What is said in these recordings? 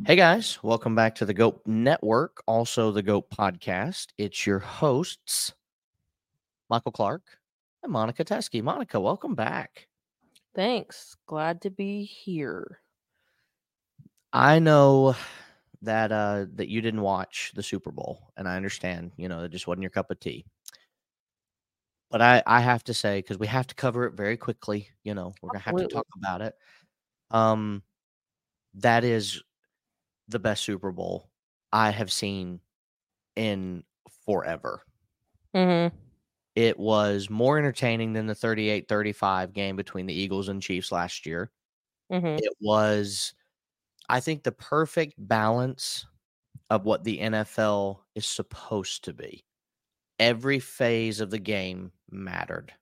Hey guys, welcome back to the GOAT Network, also the GOAT Podcast. It's your hosts, Michael Clark and Monica Teskey. Monica, welcome back. Thanks. Glad to be here. I know that uh that you didn't watch the Super Bowl, and I understand, you know, it just wasn't your cup of tea. But I I have to say, because we have to cover it very quickly, you know, we're gonna have to talk about it. Um, that is the best Super Bowl I have seen in forever. Mm-hmm. It was more entertaining than the 38 35 game between the Eagles and Chiefs last year. Mm-hmm. It was, I think, the perfect balance of what the NFL is supposed to be. Every phase of the game mattered,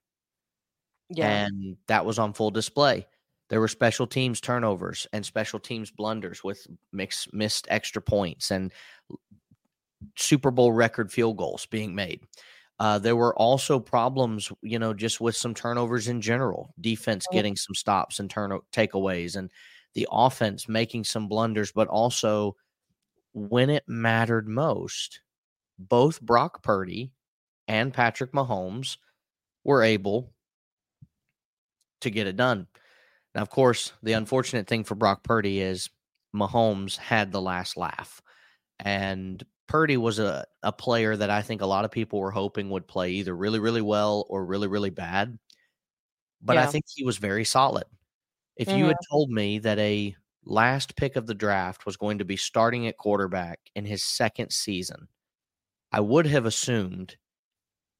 Yeah. and that was on full display. There were special teams turnovers and special teams blunders with mix, missed extra points and Super Bowl record field goals being made. Uh, there were also problems, you know, just with some turnovers in general, defense Oh. getting some stops and turn takeaways, and the offense making some blunders, but also when it mattered most, both Brock Purdy and Patrick Mahomes were able to get it done. Now, of course, the unfortunate thing for Brock Purdy is Mahomes had the last laugh. And Purdy was a, a player that I think a lot of people were hoping would play either really, really well or really, really bad. But I think he was very solid. If you had mm-hmm. told me that a last pick of the draft was going to be starting at quarterback in his second season, I would have assumed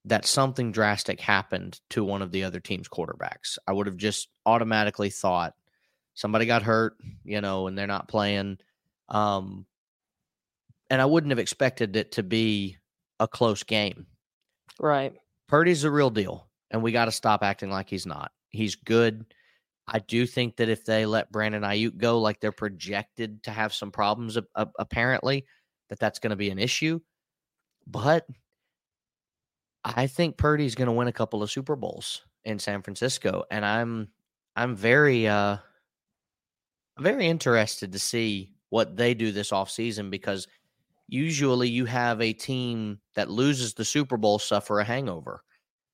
that something drastic happened to one of the other team's quarterbacks. I would have just automatically thought somebody got hurt, you know, and they're not playing. Um, and I wouldn't have expected it to be a close game. Right. Purdy's the real deal, and we got to stop acting like he's not. He's good. I do think that if they let Brandon Aiyuk go, like they're projected to have some problems, a- apparently, that that's going to be an issue. But I think Purdy's going to win a couple of Super Bowls in San Francisco, and I'm I'm very uh very interested to see what they do this offseason because usually you have a team that loses the Super Bowl suffer a hangover.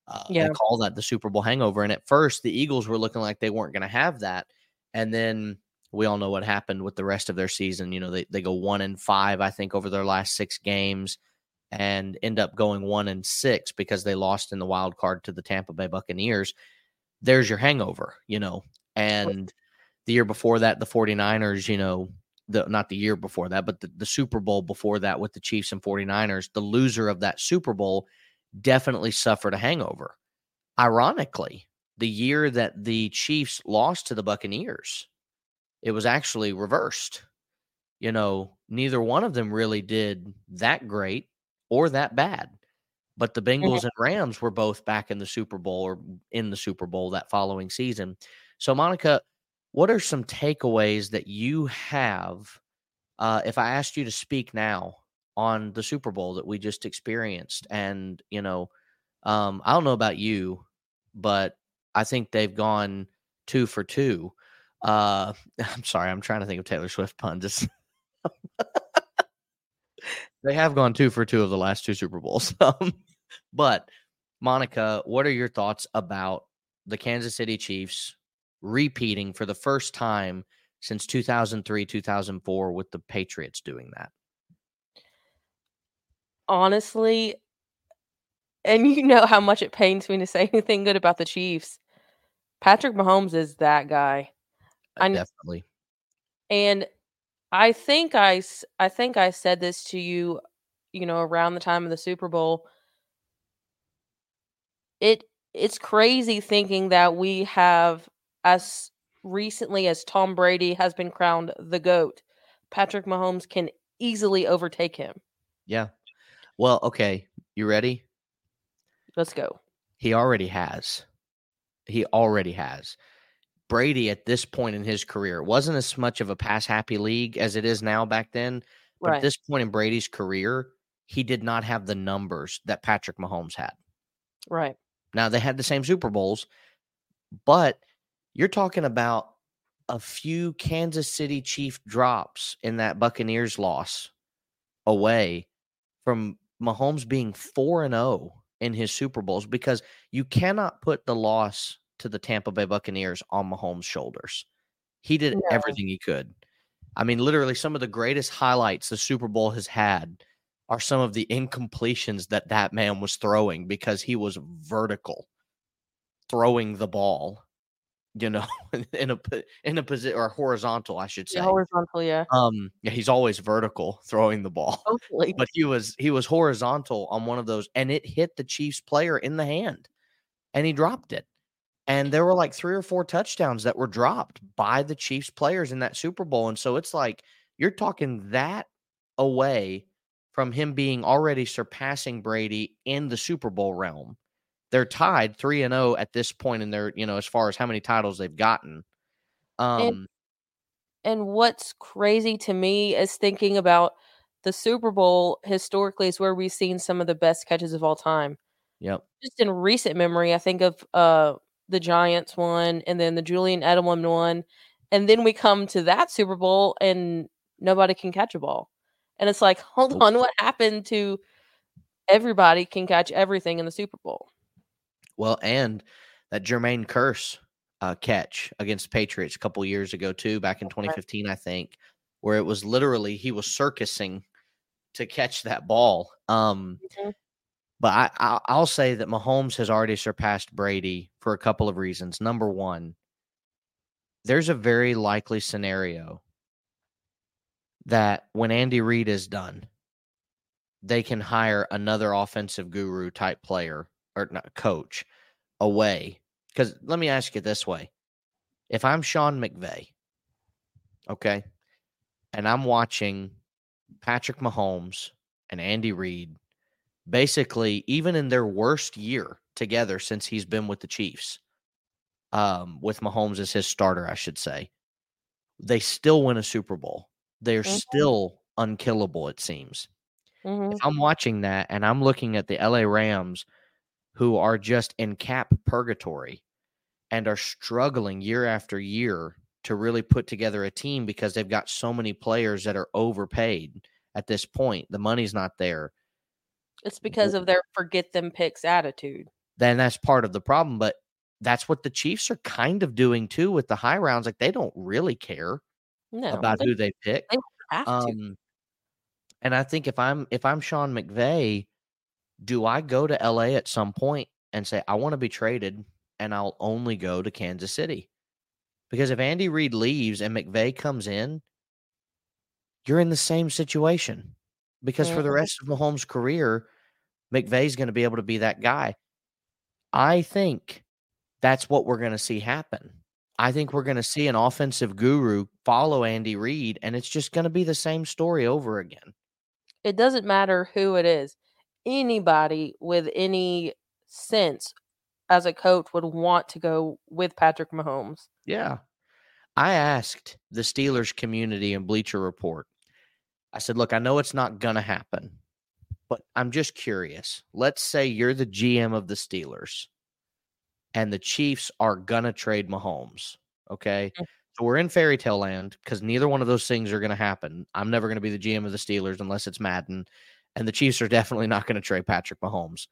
Uh, They Yeah. call that the Super Bowl hangover. And at first, the Eagles were looking like they weren't going to have that. And then we all know what happened with the rest of their season. You know, they, they go one and five, I think, over their last six games and end up going one and six because they lost in the wild card to the Tampa Bay Buccaneers. There's your hangover, you know. And the year before that, the 49ers, you know, the not the year before that, but the, the Super Bowl before that with the Chiefs and 49ers, the loser of that Super Bowl definitely suffered a hangover. Ironically, the year that the Chiefs lost to the Buccaneers, it was actually reversed. You know, neither one of them really did that great or that bad. But the Bengals and Rams were both back in the Super Bowl or in the Super Bowl that following season. So, Monica, what are some takeaways that you have uh, if I asked you to speak now on the Super Bowl that we just experienced? And, you know, um, I don't know about you, but I think they've gone two for two. Uh, I'm sorry, I'm trying to think of Taylor Swift puns. It's- they have gone two for two of the last two Super Bowls. Um, but Monica, what are your thoughts about the Kansas City Chiefs repeating for the first time since 2003, 2004 with the Patriots doing that? Honestly, and you know how much it pains me to say anything good about the Chiefs. Patrick Mahomes is that guy. Uh, I kn- Definitely. And I think I I think I said this to you, you know, around the time of the Super Bowl. It it's crazy thinking that we have as recently as Tom Brady has been crowned the GOAT, Patrick Mahomes can easily overtake him. Yeah. Well, okay. You ready? Let's go. He already has. He already has. Brady at this point in his career it wasn't as much of a pass happy league as it is now back then. But at this point in Brady's career, he did not have the numbers that Patrick Mahomes had. Right. Now they had the same Super Bowls, but you're talking about a few Kansas City Chief drops in that Buccaneers loss away from Mahomes being 4 and 0 in his Super Bowls because you cannot put the loss to the Tampa Bay Buccaneers on Mahomes' shoulders. He did No. everything he could. I mean, literally, some of the greatest highlights the Super Bowl has had are some of the incompletions that that man was throwing because he was vertical throwing the ball, you know, in a in a position or horizontal, I should say. Yeah, horizontal, yeah. Um, yeah, he's always vertical throwing the ball, Hopefully. but he was he was horizontal on one of those, and it hit the Chiefs player in the hand, and he dropped it. And there were like three or four touchdowns that were dropped by the Chiefs players in that Super Bowl, and so it's like you're talking that away from him being already surpassing Brady in the Super Bowl realm. They're tied 3 and 0 at this point in their, you know, as far as how many titles they've gotten. Um And what's crazy to me is thinking about the Super Bowl historically is where we've seen some of the best catches of all time. yep. Just in recent memory, I think of uh the Giants one and then the Julian Edelman one. And then we come to that Super Bowl and nobody can catch a ball. And it's like, hold on, what happened to everybody can catch everything in the Super Bowl? Well, and that Jermaine Kearse uh, catch against the Patriots a couple years ago too, back in 2015, I think, where it was literally he was circusing to catch that ball. Um, Mhm. But I, I'll say that Mahomes has already surpassed Brady for a couple of reasons. Number one, there's a very likely scenario that when Andy Reid is done, they can hire another offensive guru type player or not coach away. Because let me ask you this way: if I'm Sean McVay, okay, and I'm watching Patrick Mahomes and Andy Reid, basically, even in their worst year together since he's been with the Chiefs, um, with Mahomes as his starter, I should say, they still win a Super Bowl. They're Mhm. still unkillable, it seems Mhm. if I'm watching that and I'm looking at the LA Rams who are just in cap purgatory and are struggling year after year to really put together a team because they've got so many players that are overpaid at this point. The money's not there. It's because of their forget them picks attitude. Then that's part of the problem. But that's what the Chiefs are kind of doing too with the high rounds. Like they don't really care No, about they who they pick. have to. Um, and I think if I'm if I'm Sean McVay, do I go to LA at some point and say I want to be traded and I'll only go to Kansas City? Because if Andy Reid leaves and McVay comes in, you're in the same situation. Because for the Mhm. rest of Mahomes' career, McVay's going to be able to be that guy. I think that's what we're going to see happen. I think we're going to see an offensive guru follow Andy Reid, and it's just going to be the same story over again. it doesn't matter who it is. Anybody with any sense as a coach would want to go with Patrick Mahomes. Yeah. I asked the Steelers community and Bleacher Report. I said, look, I know it's not going to happen, but I'm just curious. Let's say you're the GM of the Steelers and the Chiefs are going to trade Mahomes. Okay. Mm. So we're in fairy tale land because neither one of those things are going to happen. I'm never going to be the GM of the Steelers unless it's Madden. And the Chiefs are definitely not going to trade Patrick Mahomes.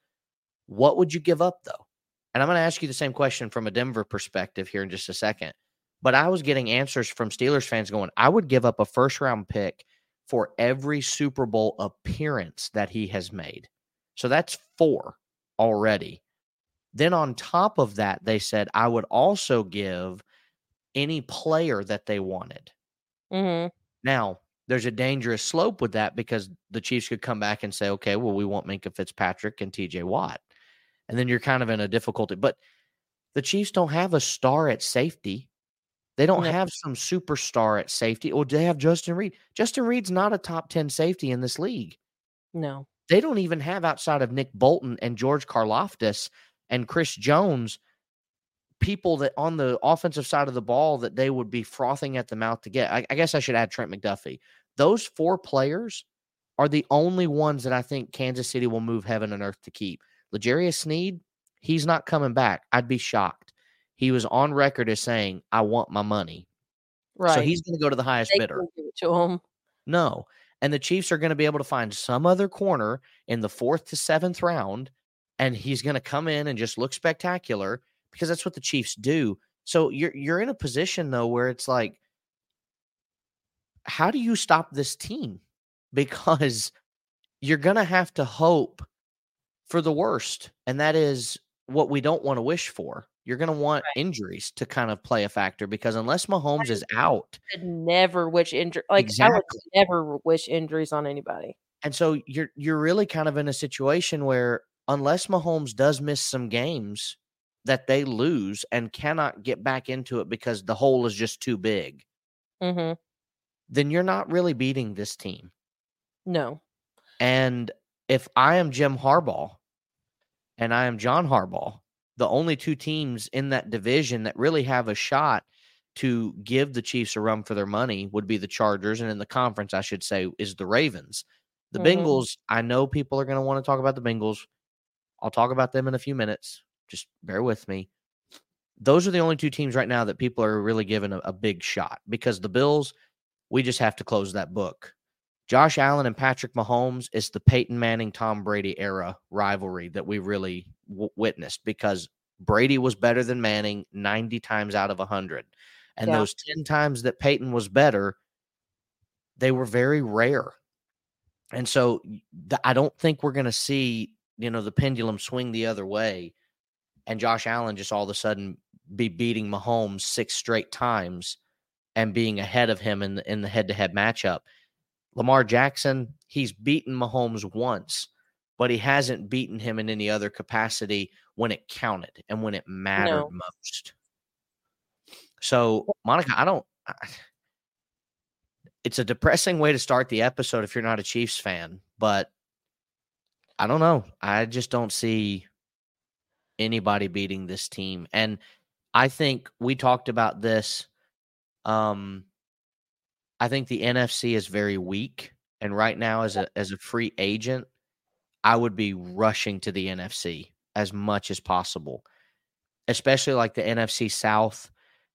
What would you give up, though? And I'm going to ask you the same question from a Denver perspective here in just a second. But I was getting answers from Steelers fans going, I would give up a first round pick for every Super Bowl appearance that he has made. So that's four already. Then on top of that, they said, I would also give any player that they wanted. hmm Now, there's a dangerous slope with that because the Chiefs could come back and say, okay, well, we want Minkah Fitzpatrick and TJ Watt. And then you're kind of in a difficulty. But the Chiefs don't have a star at safety. They don't No. have some superstar at safety. Or do they have Justin Reid. Justin Reid's not a top 10 safety in this league. No. They don't even have outside of Nick Bolton and George Karlaftis and Chris Jones people that on the offensive side of the ball that they would be frothing at the mouth to get. I, I guess I should add Trent McDuffie. Those four players are the only ones that I think Kansas City will move heaven and earth to keep. L'Jarius Sneed, he's not coming back. I'd be shocked. He was on record as saying, I want my money. Right. So he's going to go to the highest They bidder. to him. No. And the Chiefs are going to be able to find some other corner in the fourth to seventh round, and he's going to come in and just look spectacular because that's what the Chiefs do. So you're you're in a position though where it's like, how do you stop this team? Because you're going to have to hope for the worst, and that is what we don't want to wish for. You're going to want Right. injuries to kind of play a factor because unless Mahomes is out, Could never wish injury. Like I would never wish injuries on anybody. And so you're you're really kind of in a situation where unless Mahomes does miss some games that they lose and cannot get back into it because the hole is just too big, hmm then you're not really beating this team. No. And if I am Jim Harbaugh and I am John Harbaugh, the only two teams in that division that really have a shot to give the Chiefs a run for their money would be the Chargers, and in the conference, I should say, is the Ravens. The Mhm. Bengals, I know people are going to want to talk about the Bengals. I'll talk about them in a few minutes. Just bear with me. Those are the only two teams right now that people are really giving a, a big shot because the Bills, we just have to close that book. Josh Allen and Patrick Mahomes is the Peyton Manning Tom Brady era rivalry that we really w- witnessed because Brady was better than Manning 90 times out of 100. And Yeah. those 10 times that Peyton was better, they were very rare. And so th- I don't think we're going to see, you know, the pendulum swing the other way and Josh Allen just all of a sudden be beating Mahomes six straight times and being ahead of him in the, in the head-to-head matchup. Lamar Jackson, he's beaten Mahomes once, but he hasn't beaten him in any other capacity when it counted and when it mattered No. most. So, Monica, I don't. I- It's a depressing way to start the episode if you're not a Chiefs fan, but I don't know. I just don't see anybody beating this team. And I think we talked about this. Um, I think the NFC is very weak, and right now, as a as a free agent, I would be rushing to the NFC as much as possible, especially like the NFC South,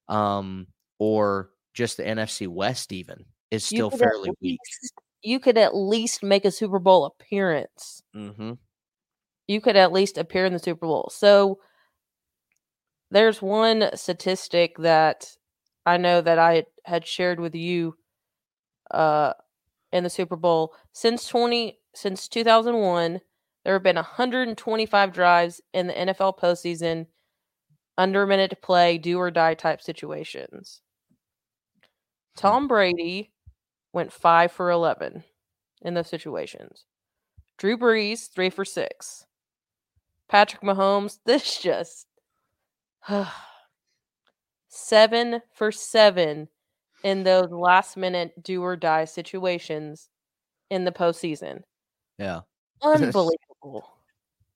um, or just the NFC West. Even is still fairly weak. You could at least make a Super Bowl appearance. hmm you could at least appear in the Super Bowl. So there's one statistic that I know that I had shared with you uh in the Super Bowl since 20 since 2001 there have been 125 drives in the NFL postseason under a minute to play do or die type situations. Tom Brady went 5 for 11 in those situations. Drew Brees 3 for 6. Patrick Mahomes, this just seven for seven in those last minute do or die situations in the postseason. Yeah. Unbelievable.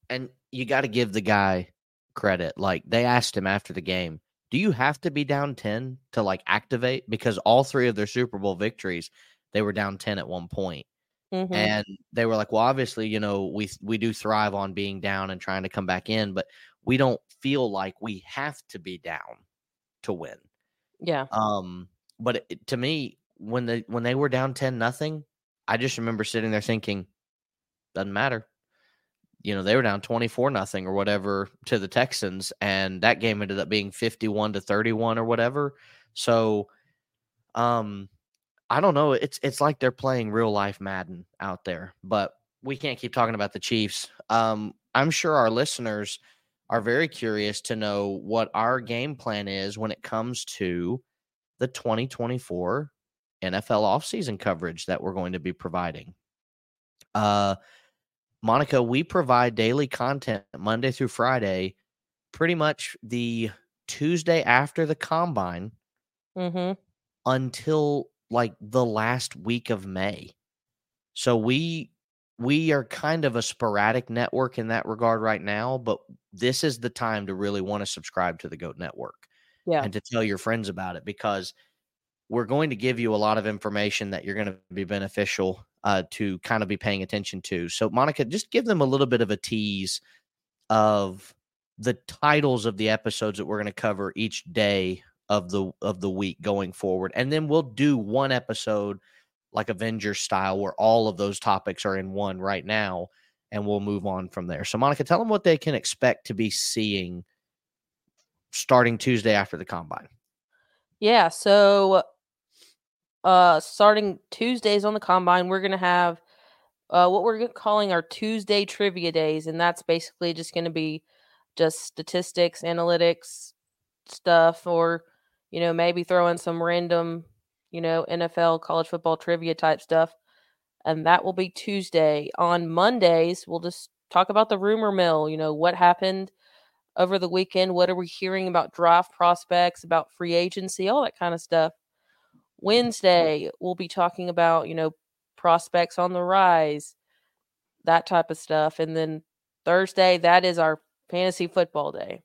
and you got to give the guy credit. Like they asked him after the game, "Do you have to be down 10 to like activate because all three of their Super Bowl victories, they were down 10 at one point." Mhm. And they were like, "Well, obviously, you know, we we do thrive on being down and trying to come back in, but we don't feel like we have to be down to win." yeah. Um, but it, to me, when they when they were down ten nothing, I just remember sitting there thinking, doesn't matter. You know, they were down twenty four nothing or whatever to the Texans, and that game ended up being fifty one to thirty one or whatever. So, um, I don't know. It's it's like they're playing real life Madden out there, but we can't keep talking about the Chiefs. Um, I'm sure our listeners are very curious to know what our game plan is when it comes to the 2024 NFL offseason coverage that we're going to be providing. Uh, Monica, we provide daily content Monday through Friday, pretty much the Tuesday after the combine Mm-hmm. until like the last week of May. So we we are kind of a sporadic network in that regard right now, but this is the time to really want to subscribe to the Goat Network Yeah. and to tell your friends about it because we're going to give you a lot of information that you're going to be beneficial uh, to kind of be paying attention to. So, Monica, just give them a little bit of a tease of the titles of the episodes that we're going to cover each day of the of the week going forward. And then we'll do one episode like Avengers style where all of those topics are in one right now and we'll move on from there. So Monica, tell them what they can expect to be seeing starting Tuesday after the combine. Yeah, so uh starting Tuesdays on the combine, we're going to have uh what we're calling our Tuesday trivia days and that's basically just going to be just statistics, analytics stuff or you know, maybe throw in some random, you know, NFL college football trivia type stuff. And that will be Tuesday. On Mondays, we'll just talk about the rumor mill, you know, what happened over the weekend, what are we hearing about draft prospects, about free agency, all that kind of stuff. Wednesday, we'll be talking about, you know, prospects on the rise, that type of stuff. And then Thursday, that is our fantasy football day.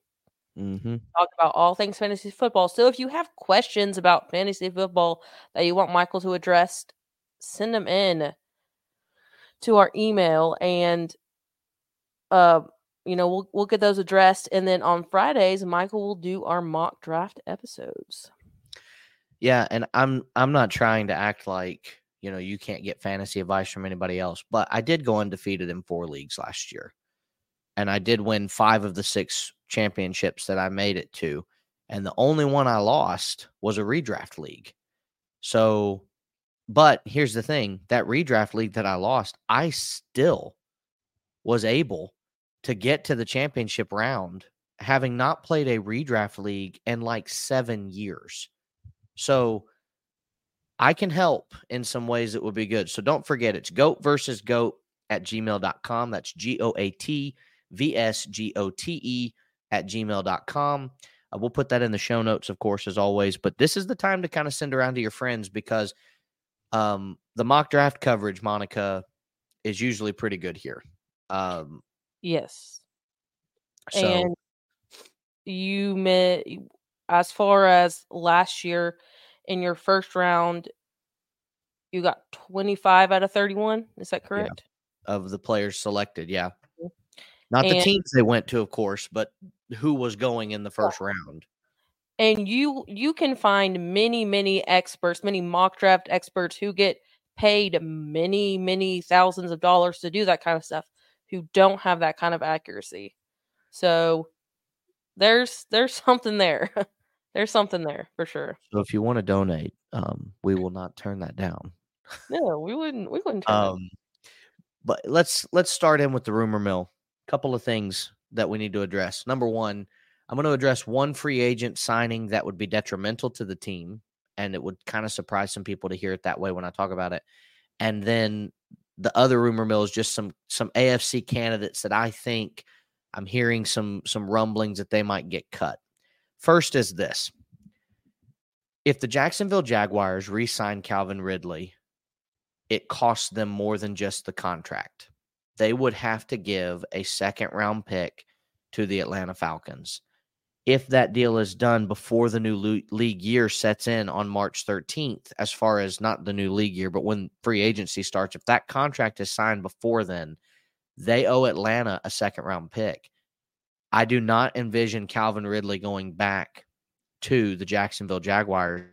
Mm-hmm. Talk about all things fantasy football. So if you have questions about fantasy football that you want Michael to address, send them in to our email and uh you know we'll we'll get those addressed and then on Fridays Michael will do our mock draft episodes. Yeah, and I'm I'm not trying to act like, you know, you can't get fantasy advice from anybody else, but I did go undefeated in four leagues last year. And I did win 5 of the 6 championships that I made it to. And the only one I lost was a redraft league. So but here's the thing that redraft league that I lost, I still was able to get to the championship round having not played a redraft league in like seven years. So I can help in some ways that would be good. So don't forget it's goat versus goat at gmail.com. That's G O A T V S G O T E at gmail.com. Uh, we'll put that in the show notes, of course, as always. But this is the time to kind of send around to your friends because – um, the mock draft coverage, Monica, is usually pretty good here. Um, yes. So, and you met as far as last year in your first round, you got 25 out of 31. Is that correct? Yeah. Of the players selected, yeah. Mm-hmm. Not and, the teams they went to, of course, but who was going in the first yeah. round and you you can find many many experts many mock draft experts who get paid many many thousands of dollars to do that kind of stuff who don't have that kind of accuracy. So there's there's something there. There's something there for sure. So if you want to donate um we will not turn that down. No we wouldn't we wouldn't um but let's let's start in with the rumor mill. A couple of things that we need to address. Number one I'm going to address one free agent signing that would be detrimental to the team. And it would kind of surprise some people to hear it that way when I talk about it. And then the other rumor mill is just some some AFC candidates that I think I'm hearing some some rumblings that they might get cut. First is this. If the Jacksonville Jaguars re-sign Calvin Ridley, it costs them more than just the contract. They would have to give a second round pick to the Atlanta Falcons if that deal is done before the new league year sets in on March 13th, as far as not the new league year, but when free agency starts, if that contract is signed before then, they owe Atlanta a second round pick. I do not envision Calvin Ridley going back to the Jacksonville Jaguars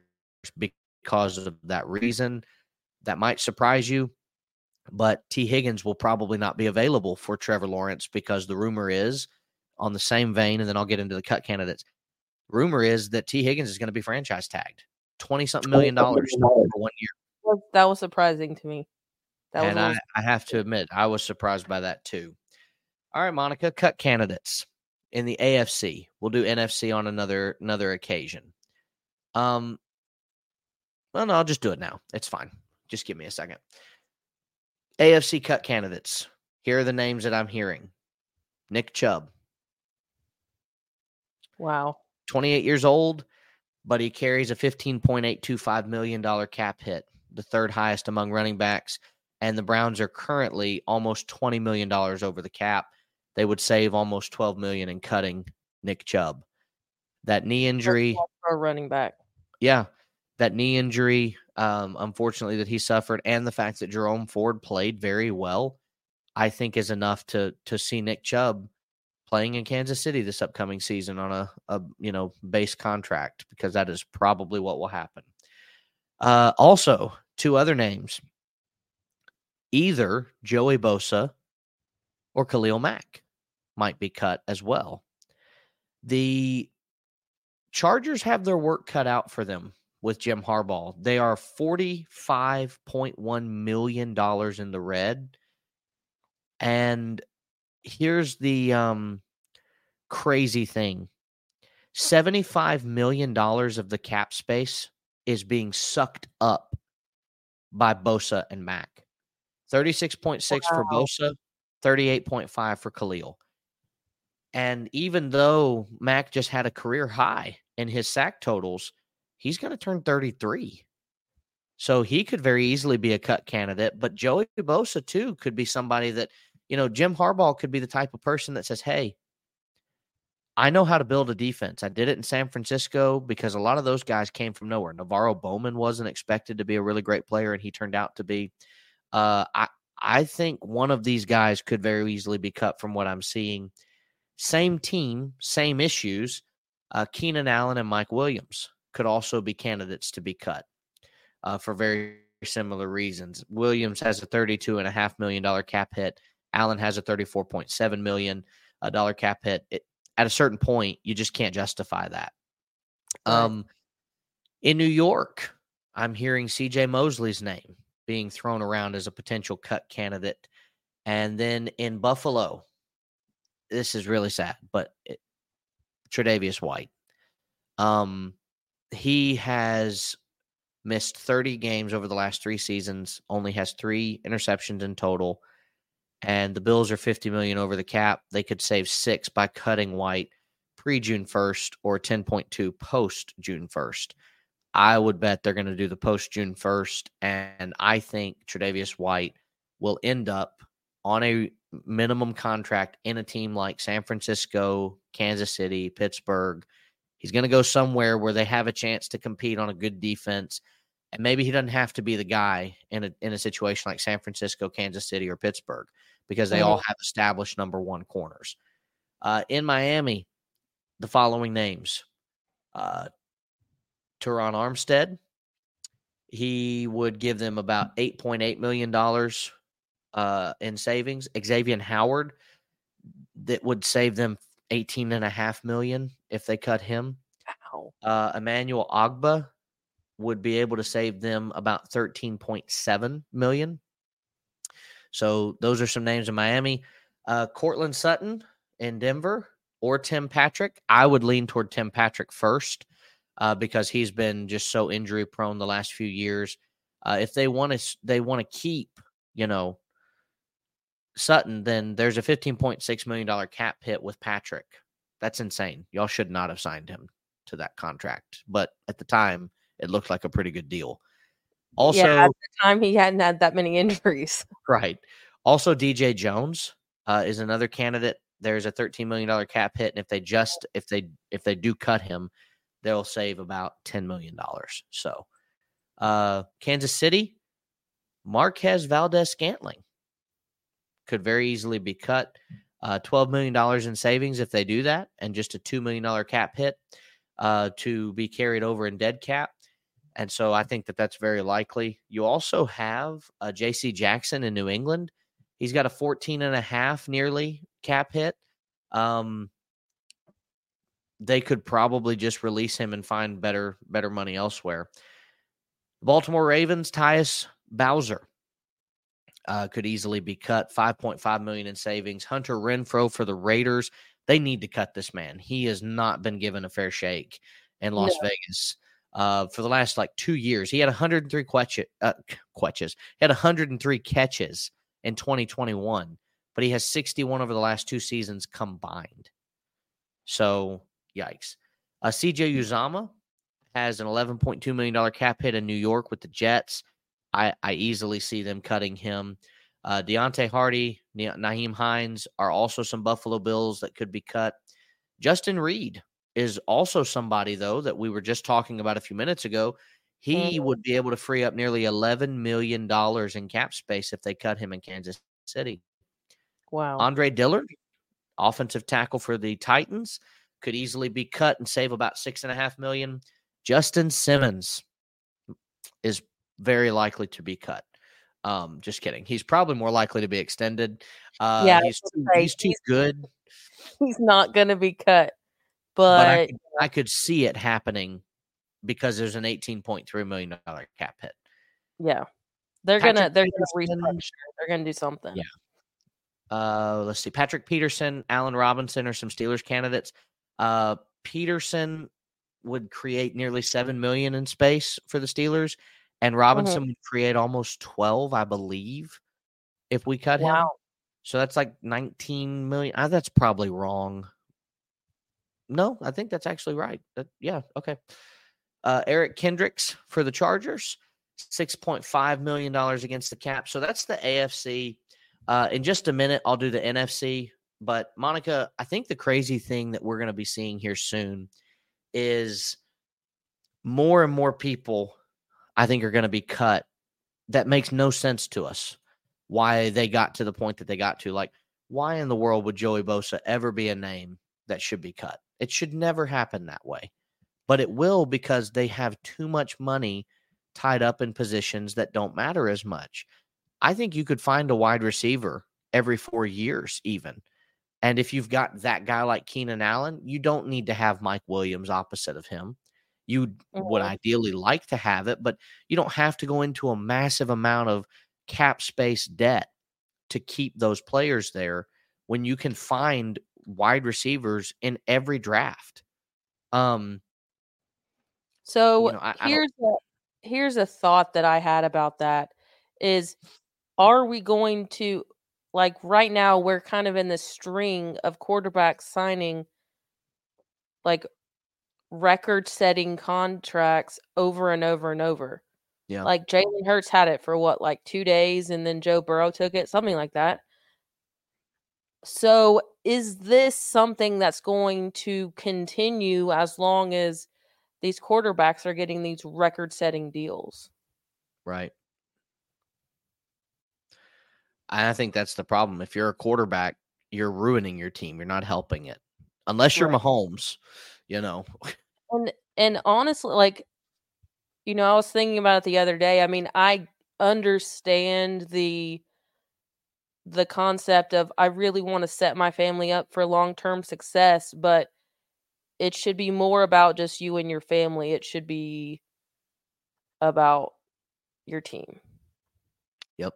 because of that reason. That might surprise you, but Tee Higgins will probably not be available for Trevor Lawrence because the rumor is on the same vein, and then I'll get into the cut candidates. Rumor is that Tee Higgins is going to be franchise tagged, twenty something million dollars for one year. That was surprising to me. That and I, I have to admit, I was surprised by that too. All right, Monica, cut candidates in the AFC. We'll do NFC on another another occasion. Um, well, no, I'll just do it now. It's fine. Just give me a second. AFC cut candidates. Here are the names that I'm hearing: Nick Chubb, Wow. 28 years old, but he carries a $15.825 million cap hit, the third highest among running backs. And the Browns are currently almost $20 million over the cap. They would save almost 12 million in cutting Nick Chubb. That knee injury. For running back. Yeah. That knee injury, um, unfortunately, that he suffered, and the fact that Jerome Ford played very well, I think is enough to to see Nick Chubb playing in Kansas City this upcoming season on a, a you know base contract because that is probably what will happen. Uh, also, two other names: either Joey Bosa or Khalil Mack might be cut as well. The Chargers have their work cut out for them with Jim Harbaugh. They are $45.1 million in the red. And here's the um, crazy thing $75 million of the cap space is being sucked up by Bosa and Mack. 36.6 wow. for Bosa, 38.5 for Khalil. And even though Mack just had a career high in his sack totals, he's going to turn 33. So he could very easily be a cut candidate. But Joey Bosa, too, could be somebody that, you know, Jim Harbaugh could be the type of person that says, hey, I know how to build a defense. I did it in San Francisco because a lot of those guys came from nowhere. NaVorro Bowman wasn't expected to be a really great player, and he turned out to be. Uh, I I think one of these guys could very easily be cut from what I'm seeing. Same team, same issues. Uh, Keenan Allen and Mike Williams could also be candidates to be cut uh, for very similar reasons. Williams has a $32.5 million cap hit. Allen has a $34.7 million uh, cap hit. It, at a certain point, you just can't justify that. Um, in New York, I'm hearing CJ Mosley's name being thrown around as a potential cut candidate. And then in Buffalo, this is really sad, but it, Tre'Davious White. Um, he has missed 30 games over the last three seasons, only has three interceptions in total. And the Bills are 50 million over the cap. They could save six by cutting White pre June 1st or 10.2 post June 1st. I would bet they're going to do the post June 1st. And I think Tre'Davious White will end up on a minimum contract in a team like San Francisco, Kansas City, Pittsburgh, He's going to go somewhere where they have a chance to compete on a good defense. And maybe he doesn't have to be the guy in a in a situation like San Francisco, Kansas City, or Pittsburgh because they mm-hmm. all have established number one corners. Uh, in Miami, the following names: uh, Terron Armstead. He would give them about eight point eight million dollars uh, in savings. Xavier Howard that would save them 18 and a half million if they cut him. Wow. Uh, Emmanuel Ogbah would be able to save them about 13.7 million. So those are some names in Miami. Uh, Courtland Sutton in Denver or Tim Patrick. I would lean toward Tim Patrick first uh, because he's been just so injury prone the last few years. Uh, if they want to, they want to keep, you know, Sutton, then there's a $15.6 million cap hit with Patrick. That's insane. Y'all should not have signed him to that contract. But at the time, it looked like a pretty good deal. Also, yeah, at the time, he hadn't had that many injuries. Right. Also, DJ Jones uh, is another candidate. There's a $13 million cap hit. And if they just, if they, if they do cut him, they'll save about $10 million. So, uh, Kansas City, Marquez Valdes-Scantling could very easily be cut. Uh, $12 million in savings if they do that, and just a $2 million cap hit uh, to be carried over in dead cap. And so I think that that's very likely. You also have uh, J.C. Jackson in New England. He's got a 14 and a half nearly cap hit. Um, they could probably just release him and find better better money elsewhere. Baltimore Ravens, Tyus Bowser uh, could easily be cut. 5.5 million in savings. Hunter Renfrow for the Raiders. They need to cut this man. He has not been given a fair shake in Las no. Vegas. Uh, for the last like two years, he had 103 catches. Uh, catches. He had 103 catches in 2021, but he has 61 over the last two seasons combined. So, yikes. Uh, CJ Uzomah has an $11.2 million cap hit in New York with the Jets. I, I easily see them cutting him. Uh, Deonte Harty, Nyheim Hines are also some Buffalo Bills that could be cut. Justin Reid is also somebody, though, that we were just talking about a few minutes ago. He mm-hmm. would be able to free up nearly $11 million in cap space if they cut him in Kansas City. Wow. Andre Dillard, offensive tackle for the Titans, could easily be cut and save about six and a half million. Justin Simmons is very likely to be cut. Um, just kidding. He's probably more likely to be extended. Uh, Yeah, he's too, he's too he's- good, He's not going to be cut. But But, I could, I could see it happening because there's an eighteen point three million dollar cap hit. yeah, they're going to they're going to restructure. They're going to do something. Yeah. Uh, let's see. Patrick Peterson, Allen Robinson are some Steelers candidates. Uh, Peterson would create nearly seven million in space for the Steelers, and Robinson would create almost twelve, I believe, if we cut him. Wow. So that's like nineteen million. Uh, that's probably wrong. No, I think that's actually right. That, yeah, okay. Uh, Eric Kendricks for the Chargers, six point five million dollars against the cap. So that's the AFC. Uh, in just a minute, I'll do the NFC. But Monica, I think the crazy thing that we're going to be seeing here soon is more and more people. I think are going to be cut. That makes no sense to us. Why they got to the point that they got to? Like, why in the world would Joey Bosa ever be a name that should be cut? It should never happen that way. But it will because they have too much money tied up in positions that don't matter as much. I think you could find a wide receiver every four years, even. And if you've got that guy like Keenan Allen, you don't need to have Mike Williams opposite of him. You would Mhm. ideally like to have it, but you don't have to go into a massive amount of cap space debt to keep those players there when you can find wide receivers in every draft. Um, So You know, I- I here's a here's a thought that I had about that is are we going to like right now we're kind of in the string of quarterbacks signing like record setting contracts over and over and over. Yeah. Like Jalen Hurts had it for what, like two days, and then Joe Burrow took it, something like that. So is this something that's going to continue as long as these quarterbacks are getting these record setting deals? Right. I think that's the problem. If you're a quarterback, you're ruining your team. You're not helping it. Unless you're Right. Mahomes, you know. And and honestly, like, you know, I was thinking about it the other day. I mean, I understand the the concept of I really want to set my family up for long-term success, but it should be more about just you and your family. It should be about your team. Yep.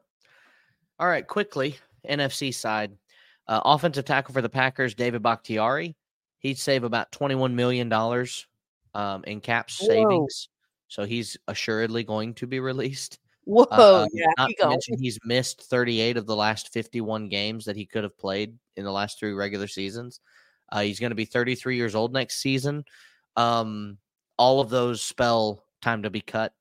All right, quickly, NFC side. Uh, offensive tackle for the Packers, David Bakhtiari. He'd save about $21 million um, in cap Whoa. savings. So he's assuredly going to be released. Whoa, Uh, yeah, not he to mention he's missed 38 of the last 51 games that he could have played in the last three regular seasons. Uh, he's going to be 33 years old next season. Um, all of those spell time to be cut.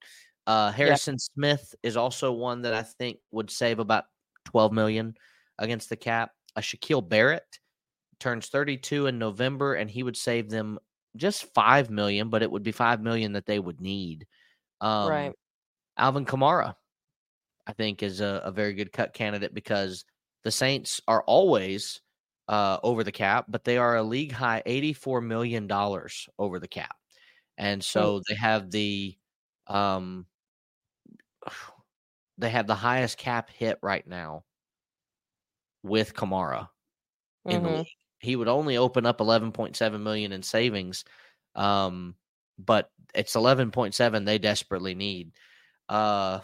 Uh, Harrison Smith is also one that I think would save about 12 million against the cap. A Shaquil Barrett turns 32 in November, and he would save them just five million, but it would be five million that they would need. Um, Right. Alvin Kamara, I think, is a, a very good cut candidate because the Saints are always uh, over the cap, but they are a league high $84 million over the cap. And so they have the um they have the highest cap hit right now with Kamara in the Mhm. league. He would only open up 11.7 million in savings. Um, but it's 11.7 they desperately need. Uh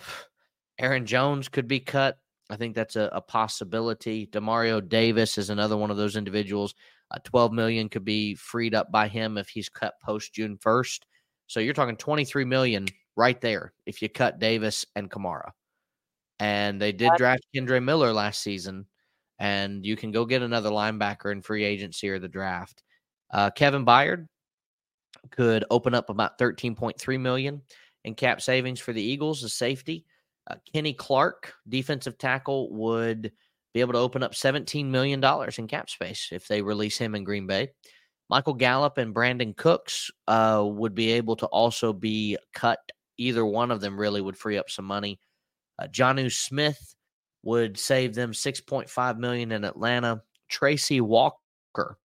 Aaron Jones could be cut. I think that's a, a possibility. Demario Davis is another one of those individuals. Uh, 12 million could be freed up by him if he's cut post June 1st. So you're talking 23 million right there if you cut Davis and Kamara. And they did draft Kendre Miller last season, and you can go get another linebacker in free agency or the draft. Uh, Kevin Byard could open up about 13.3 million in cap savings for the Eagles as safety. Uh, Kenny Clark, defensive tackle, would be able to open up $17 million in cap space if they release him in Green Bay. Michael Gallup and Brandin Cooks uh, would be able to also be cut. Either one of them really would free up some money. Uh, Jonnu Smith would save them 6.5 million in Atlanta. Tracy Walker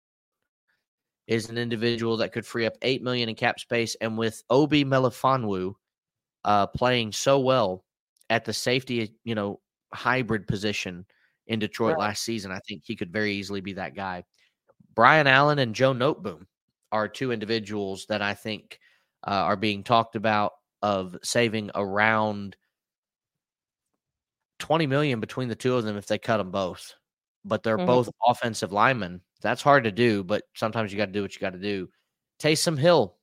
is an individual that could free up eight million in cap space, and with Obi Melifonwu uh, playing so well at the safety, you know, hybrid position in Detroit right. last season, I think he could very easily be that guy. Brian Allen and Joe Noteboom are two individuals that I think uh, are being talked about of saving around 20 million between the two of them if they cut them both. But they're mm-hmm. both offensive linemen. That's hard to do, but sometimes you got to do what you got to do. Taysom Hill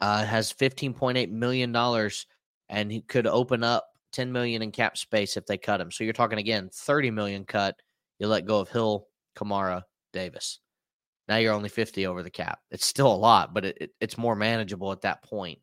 uh, has 15.8 million dollars, and he could open up 10 million in cap space if they cut him. So you're talking again 30 million cut. You let go of Hill, Kamara, Davis. Now you're only 50 over the cap. It's still a lot, but it, it, it's more manageable at that point.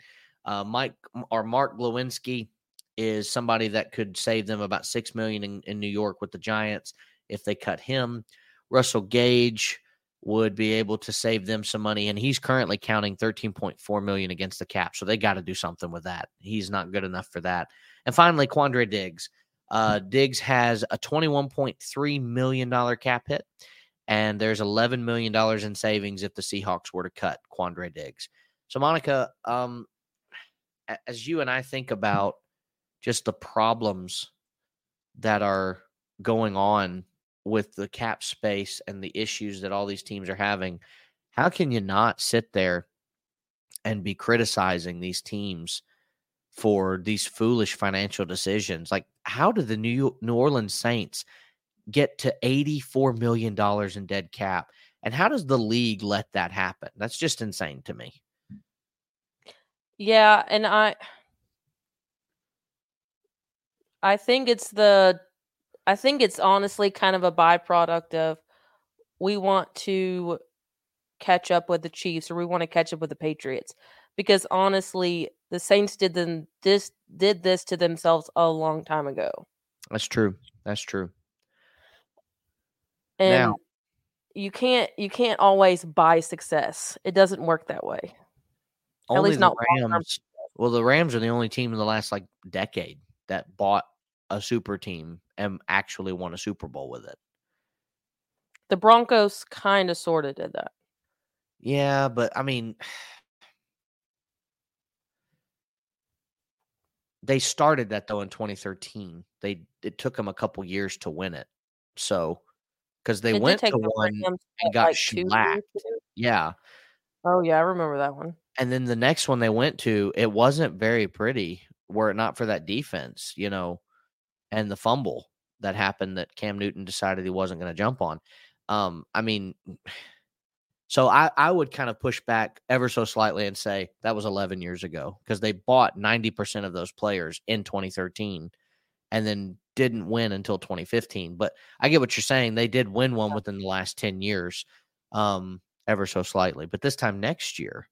Uh, Mike or Mark Glowinski is somebody that could save them about six million in, in New York with the Giants if they cut him. Russell Gage would be able to save them some money, and he's currently counting 13.4 million against the cap. So they got to do something with that. He's not good enough for that. And finally, Quandre Diggs. Uh, Diggs has a $21.3 million cap hit, and there's $11 million in savings if the Seahawks were to cut Quandre Diggs. So, Monica, um, as you and I think about just the problems that are going on with the cap space and the issues that all these teams are having, how can you not sit there and be criticizing these teams for these foolish financial decisions? Like, how did the New New Orleans Saints get to eighty-four million dollars in dead cap, and how does the league let that happen? That's just insane to me. Yeah, and I I think it's the I think it's honestly kind of a byproduct of we want to catch up with the Chiefs or we want to catch up with the Patriots. Because honestly, the Saints did them this did this to themselves a long time ago. That's true. That's true. And now, you can't you can't always buy success. It doesn't work that way. At least not Rams. Well, the Rams are the only team in the last like decade that bought a super team and actually won a Super Bowl with it. The Broncos kind of sort of did that. Yeah, but I mean, they started that though in 2013. They it took them a couple years to win it. So because they it went to one and got like shellacked. Yeah. Oh yeah, I remember that one. And then the next one they went to, it wasn't very pretty. Were it not for that defense, you know, and the fumble that happened that Cam Newton decided he wasn't going to jump on. Um, I mean, so I, I would kind of push back ever so slightly and say that was 11 years ago because they bought 90% of those players in 2013 and then didn't win until 2015. But I get what you're saying. They did win one within the last 10 years, um, ever so slightly. But this time next year,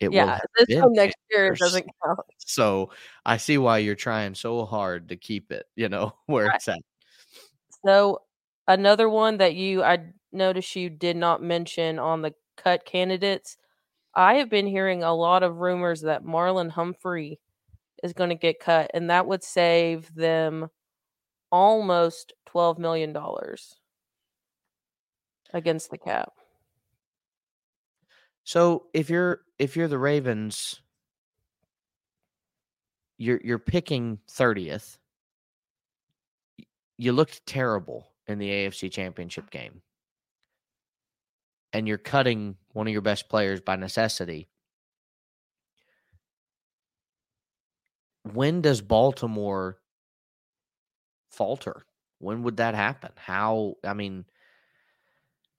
it yeah, this time next year doesn't count. So I see why you're trying so hard to keep it, you know, where right. it's at. So another one that you I noticed you did not mention on the cut candidates. I have been hearing a lot of rumors that Marlon Humphrey is going to get cut, and that would save them almost twelve million dollars against the cap. So if you're if you're the Ravens, you're you're picking 30th. You looked terrible in the AFC Championship game. And you're cutting one of your best players by necessity. When does Baltimore falter? When would that happen? How I mean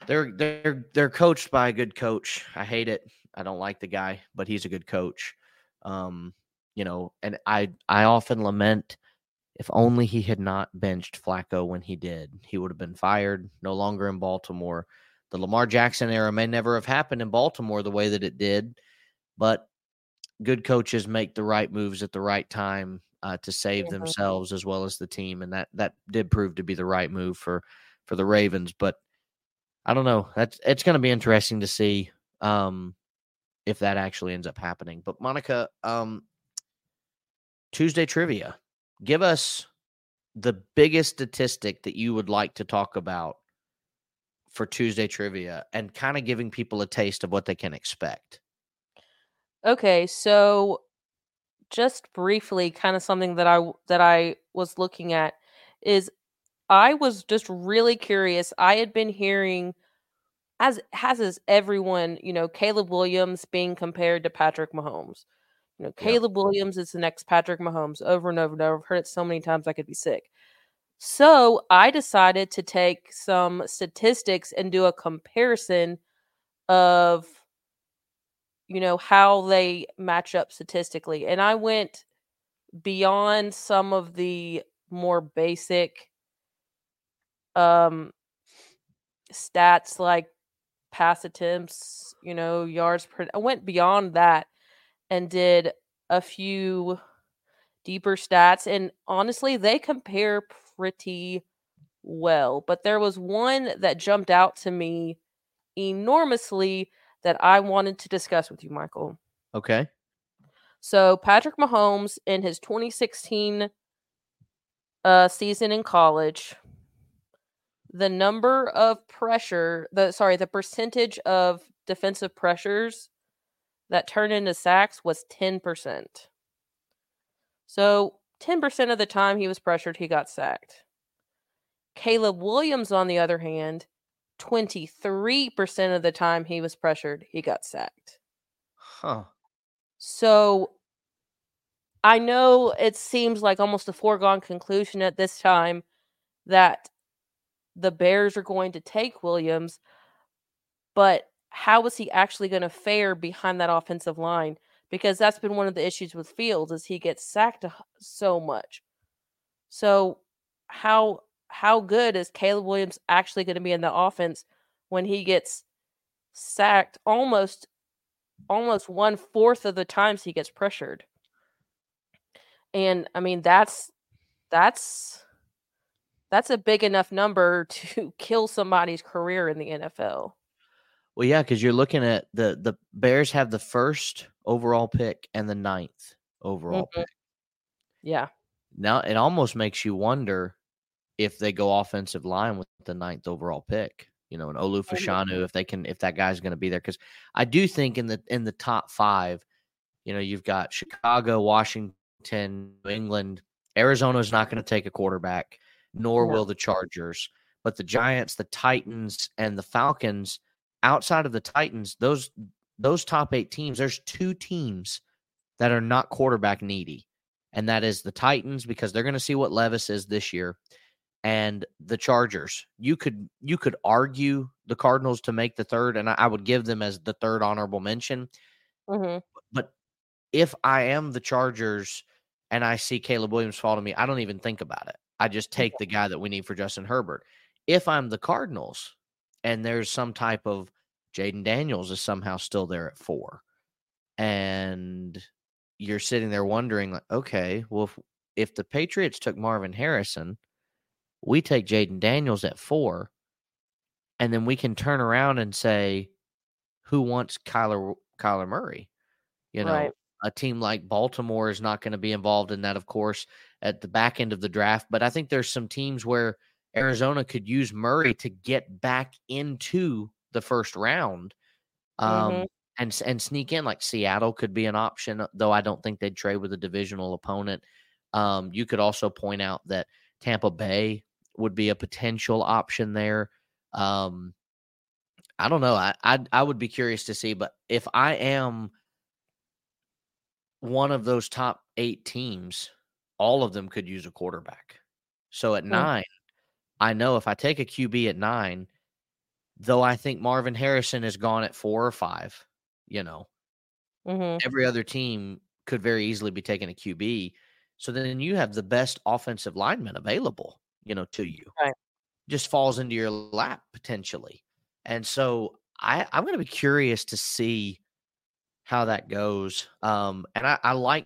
they're they're they're coached by a good coach. I hate it. I don't like the guy, but he's a good coach. Um, you know, and I I often lament if only he had not benched Flacco when he did. He would have been fired, no longer in Baltimore. The Lamar Jackson era may never have happened in Baltimore the way that it did, but good coaches make the right moves at the right time uh, to save themselves as well as the team, and that that did prove to be the right move for for the Ravens. But I don't know. That's it's going to be interesting to see um, if that actually ends up happening. But Monica, um, Tuesday trivia. Give us the biggest statistic that you would like to talk about for Tuesday trivia and kind of giving people a taste of what they can expect. Okay, so just briefly, kind of something that I that I was looking at is I was just really curious. I had been hearing as has as everyone, you know, Caleb Williams being compared to Patrick Mahomes. You know, Caleb yeah. Williams is the next Patrick Mahomes over and over and over. I've heard it so many times I could be sick. So I decided to take some statistics and do a comparison of, you know, how they match up statistically. And I went beyond some of the more basic um stats like pass attempts, you know, yards per I went beyond that and did a few deeper stats and honestly they compare pretty well. But there was one that jumped out to me enormously that I wanted to discuss with you, Michael. Okay. So Patrick Mahomes in his 2016 uh, season in college, the number of pressure, the sorry, the percentage of defensive pressures that turned into sacks was 10%. So 10% of the time he was pressured, he got sacked. Caleb Williams, on the other hand, 23% of the time he was pressured, he got sacked. Huh. So I know it seems like almost a foregone conclusion at this time that the Bears are going to take Williams, but how is he actually going to fare behind that offensive line? because that's been one of the issues with Fields is he gets sacked so much. So how how good is Caleb Williams actually going to be in the offense when he gets sacked almost almost one fourth of the times he gets pressured? And I mean that's that's that's a big enough number to kill somebody's career in the NFL. Well, yeah, because you're looking at the the Bears have the first overall pick and the ninth overall mm-hmm. pick. Yeah. Now it almost makes you wonder if they go offensive line with the ninth overall pick. You know, an Olu Fashanu, if they can, if that guy's going to be there, because I do think in the in the top five, you know, you've got Chicago, Washington, New England, Arizona's not going to take a quarterback, nor will the Chargers. But the Giants, the Titans, and the Falcons, outside of the Titans, those those top eight teams, there's two teams that are not quarterback needy, and that is the Titans because they're going to see what Levis is this year, and the Chargers. You could you could argue the Cardinals to make the third, and I, I would give them as the third honorable mention. Mm-hmm. But if I am the Chargers and I see Caleb Williams fall to me, I don't even think about it. I just take the guy that we need for Justin Herbert. If I'm the Cardinals and there's some type of Jayden Daniels is somehow still there at four. And you're sitting there wondering, like, okay, well, if, if the Patriots took Marvin Harrison, we take Jayden Daniels at four, and then we can turn around and say, who wants Kyler Kyler Murray? You know, right. a team like Baltimore is not going to be involved in that, of course, at the back end of the draft. But I think there's some teams where Arizona could use Murray to get back into the first round um, mm-hmm. and and sneak in. Like Seattle could be an option, though I don't think they'd trade with a divisional opponent. Um, you could also point out that Tampa Bay would be a potential option there. Um, I don't know. I, I I would be curious to see, but if I am one of those top eight teams, all of them could use a quarterback. So at mm-hmm. nine, I know if I take a QB at nine, though I think Marvin Harrison is gone at four or five, you know, mm-hmm. every other team could very easily be taking a QB. So then you have the best offensive lineman available, you know, to you. Right. Just falls into your lap potentially. And so I, I'm going to be curious to see how that goes. Um, and I, I like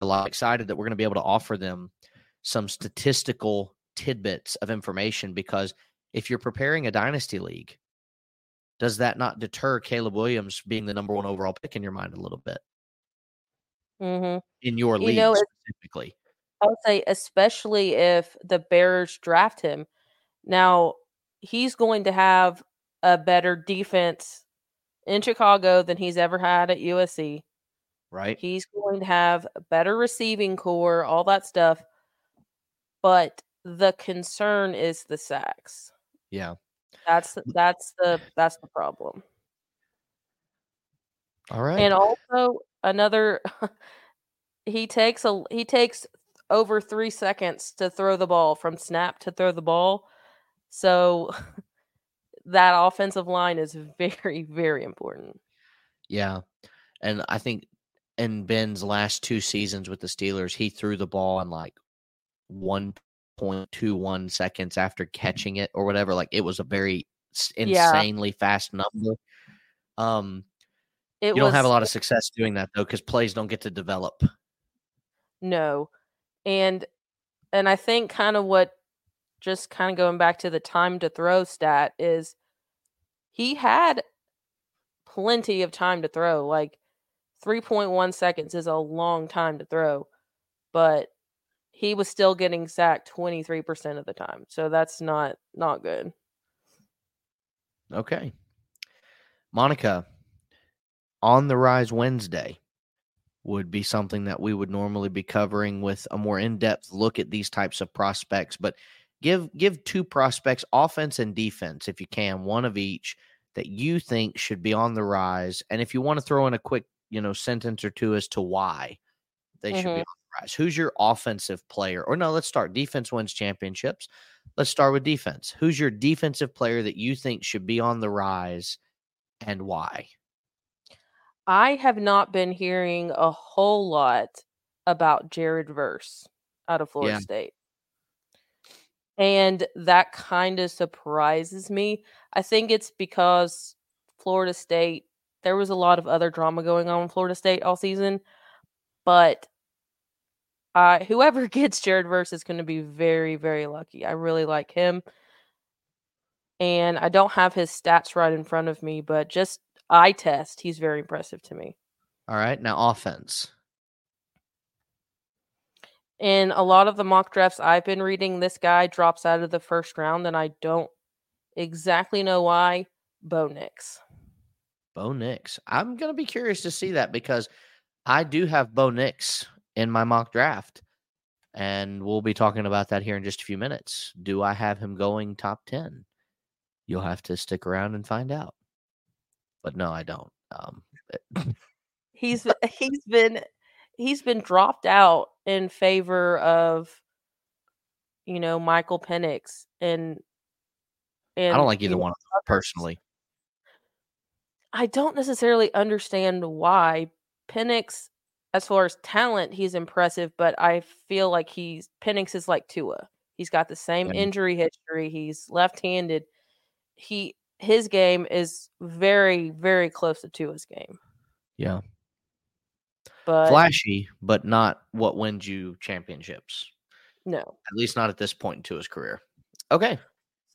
a lot excited that we're going to be able to offer them some statistical tidbits of information because – if you're preparing a dynasty league, does that not deter Caleb Williams being the number one overall pick in your mind a little bit? Mm-hmm. In your you league know, specifically. I would say, especially if the Bears draft him. Now, he's going to have a better defense in Chicago than he's ever had at USC. Right. He's going to have a better receiving corps, all that stuff. But the concern is the sacks. Yeah. That's that's the that's the problem. All right. And also another he takes a he takes over 3 seconds to throw the ball from snap to throw the ball. So that offensive line is very very important. Yeah. And I think in Ben's last two seasons with the Steelers, he threw the ball in like 1.21 seconds after catching it or whatever. Like it was a very insanely yeah. fast number. Um, it you was, don't have a lot of success doing that though because plays don't get to develop. No, and and I think kind of what just kind of going back to the time to throw stat is he had plenty of time to throw. Like 3.1 seconds is a long time to throw, but he was still getting sacked 23% of the time. So that's not not good. Okay. Monica, on the rise Wednesday would be something that we would normally be covering with a more in-depth look at these types of prospects, but give give two prospects offense and defense if you can, one of each that you think should be on the rise and if you want to throw in a quick you know, sentence or two as to why they mm-hmm. should be mm-hmm. on the rise. Who's your offensive player? Or no, let's start. Defense wins championships. Let's start with defense. Who's your defensive player that you think should be on the rise and why? I have not been hearing a whole lot about Jared Verse out of Florida yeah. State. And that kind of surprises me. I think it's because Florida State there was a lot of other drama going on in Florida State all season, but uh, whoever gets Jared Verse is going to be very, very lucky. I really like him. And I don't have his stats right in front of me, but just eye test, he's very impressive to me. All right. Now, offense. In a lot of the mock drafts I've been reading, this guy drops out of the first round, and I don't exactly know why. Bo Nix. Bo Nix. I'm going to be curious to see that because I do have Bo Nix in my mock draft. And we'll be talking about that here in just a few minutes. Do I have him going top 10? You'll have to stick around and find out. But no, I don't. Um, he's he's been he's been dropped out in favor of you know Michael Penix and and I don't like either one personally. I don't necessarily understand why Penix, as far as talent, he's impressive, but I feel like he's Penix is like Tua. He's got the same injury history. He's left-handed. He his game is very very close to Tua's game. Yeah. But flashy, but not what wins you championships. No. At least not at this point in Tua's career. Okay.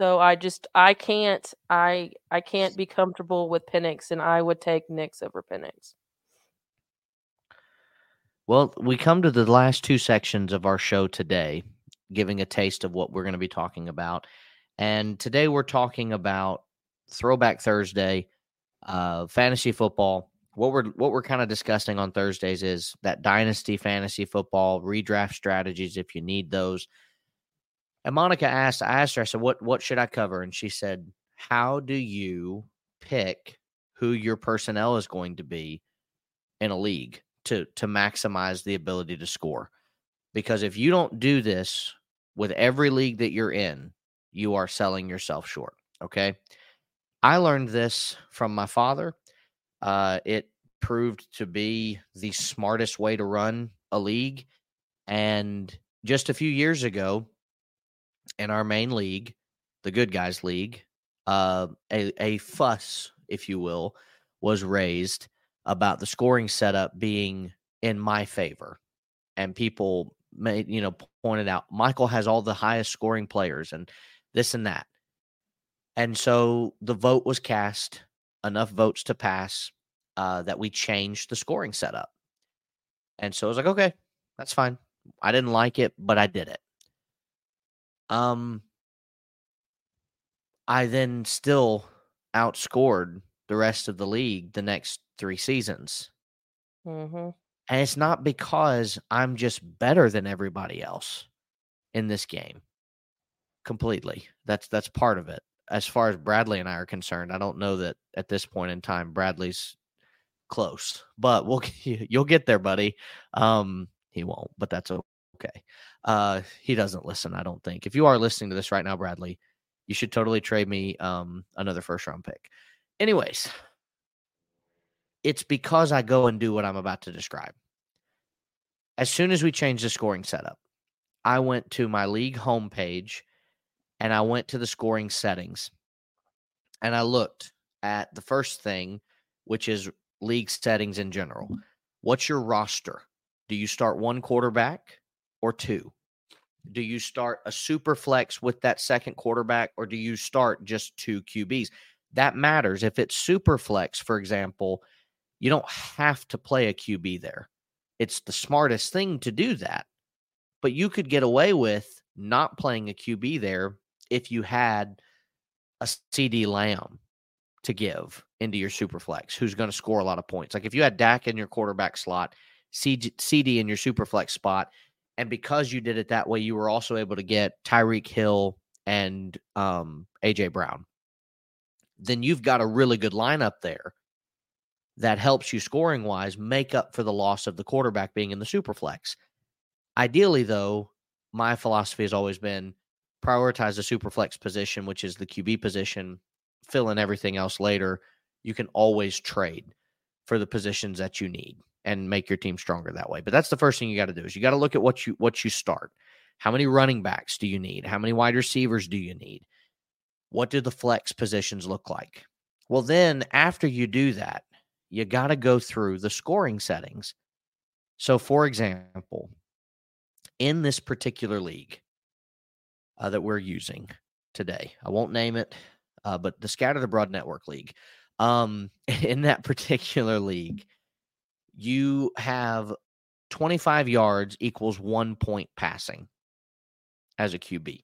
So I just I can't I I can't be comfortable with Penix, and I would take Nix over Penix. Well, we come to the last two sections of our show today, giving a taste of what we're going to be talking about. And today we're talking about Throwback Thursday, uh, fantasy football. What we're what we're kind of discussing on Thursdays is that dynasty fantasy football redraft strategies if you need those. And Monica asked, I asked her, I said, what, what should I cover? And she said, How do you pick who your personnel is going to be in a league to, to maximize the ability to score? Because if you don't do this with every league that you're in, you are selling yourself short. Okay. I learned this from my father. Uh, it proved to be the smartest way to run a league. And just a few years ago, in our main league, the Good Guys League, uh, a, a fuss, if you will, was raised about the scoring setup being in my favor. And people made, you know, pointed out Michael has all the highest scoring players and this and that. And so the vote was cast, enough votes to pass uh, that we changed the scoring setup. And so I was like, okay, that's fine. I didn't like it, but I did it. Um, I then still outscored the rest of the league the next three seasons. Mm-hmm. And it's not because I'm just better than everybody else in this game. Completely. That's that's part of it. As far as Bradley and I are concerned, I don't know that at this point in time Bradley's close, but we'll you'll get there, buddy. Um, he won't, but that's okay. Uh, he doesn't listen, I don't think. If you are listening to this right now, Bradley, you should totally trade me um another first round pick. Anyways, it's because I go and do what I'm about to describe. As soon as we changed the scoring setup, I went to my league homepage and I went to the scoring settings and I looked at the first thing, which is league settings in general. What's your roster? Do you start one quarterback or two? Do you start a super flex with that second quarterback or do you start just two QBs? That matters. If it's super flex, for example, you don't have to play a QB there. It's the smartest thing to do that. But you could get away with not playing a QB there if you had a CeeDee Lamb to give into your super flex who's going to score a lot of points. Like if you had Dak in your quarterback slot, CeeDee in your super flex spot, and because you did it that way, you were also able to get Tyreek Hill and um, AJ Brown. Then you've got a really good lineup there that helps you scoring wise make up for the loss of the quarterback being in the super flex. Ideally, though, my philosophy has always been prioritize the super flex position, which is the QB position, fill in everything else later. You can always trade for the positions that you need and make your team stronger that way. But that's the first thing you got to do is you got to look at what you what you start. How many running backs do you need? How many wide receivers do you need? What do the flex positions look like? Well, then after you do that, you got to go through the scoring settings. So, for example, in this particular league uh, that we're using today, I won't name it, uh, but the Scattered Abroad Network League. Um, in that particular league, you have 25 yards equals one point passing as a QB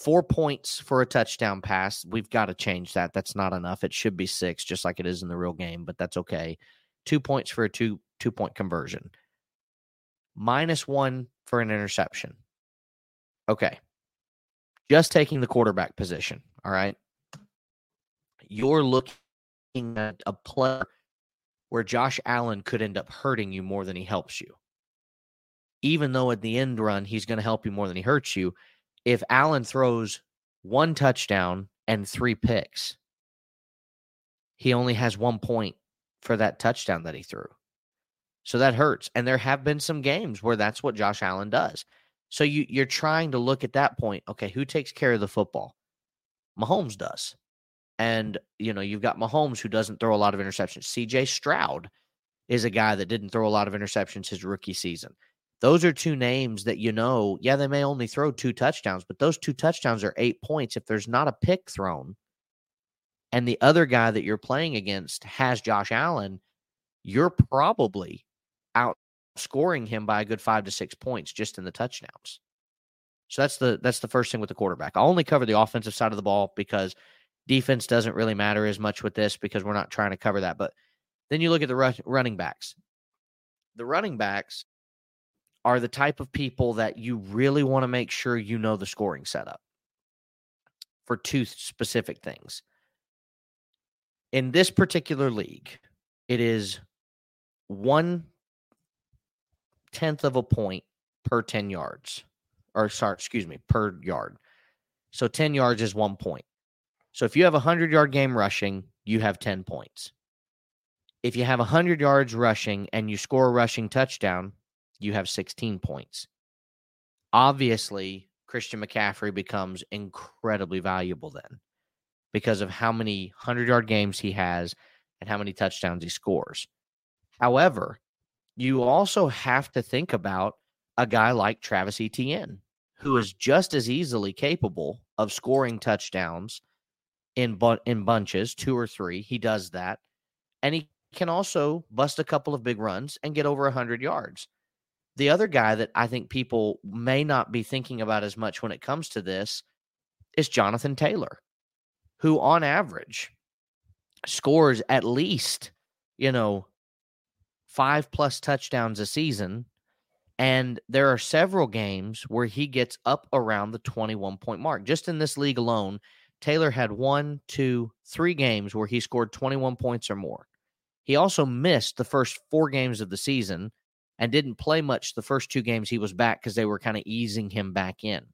four points for a touchdown pass. We've got to change that. That's not enough. It should be six, just like it is in the real game, but that's okay. Two points for a two two point conversion. Minus one for an interception. Okay. Just taking the quarterback position. All right. You're looking at a player where Josh Allen could end up hurting you more than he helps you. Even though at the end run, he's going to help you more than he hurts you if Allen throws one touchdown and three picks, he only has one point for that touchdown that he threw. So that hurts. And there have been some games where that's what Josh Allen does. So you you're trying to look at that point. Okay, who takes care of the football? Mahomes does. And you know, you've got Mahomes who doesn't throw a lot of interceptions. CJ Stroud is a guy that didn't throw a lot of interceptions his rookie season. Those are two names that you know, yeah, they may only throw two touchdowns, but those two touchdowns are eight points if there's not a pick thrown. And the other guy that you're playing against has Josh Allen, you're probably outscoring him by a good five to six points just in the touchdowns. So that's the that's the first thing with the quarterback. I only cover the offensive side of the ball because defense doesn't really matter as much with this because we're not trying to cover that. But then you look at the running backs. The running backs are the type of people that you really want to make sure you know the scoring setup for two specific things. In this particular league, it is one tenth of a point per 10 yards, or sorry, excuse me, per yard. So 10 yards is one point. So if you have a 100 yard game rushing, you have 10 points. If you have 100 yards rushing and you score a rushing touchdown, you have 16 points. Obviously, Christian McCaffrey becomes incredibly valuable then because of how many 100 yard games he has and how many touchdowns he scores. However, you also have to think about a guy like Travis Etienne, who is just as easily capable of scoring touchdowns in bu- in bunches, two or three. He does that, and he can also bust a couple of big runs and get over 100 yards. The other guy that I think people may not be thinking about as much when it comes to this is Jonathan Taylor. who on average scores at least, you know, five plus touchdowns a season. And there are several games where he gets up around the 21 point mark. Just in this league alone, Taylor had one, two, three games where he scored 21 points or more. He also missed the first four games of the season and didn't play much the first two games he was back because they were kind of easing him back in.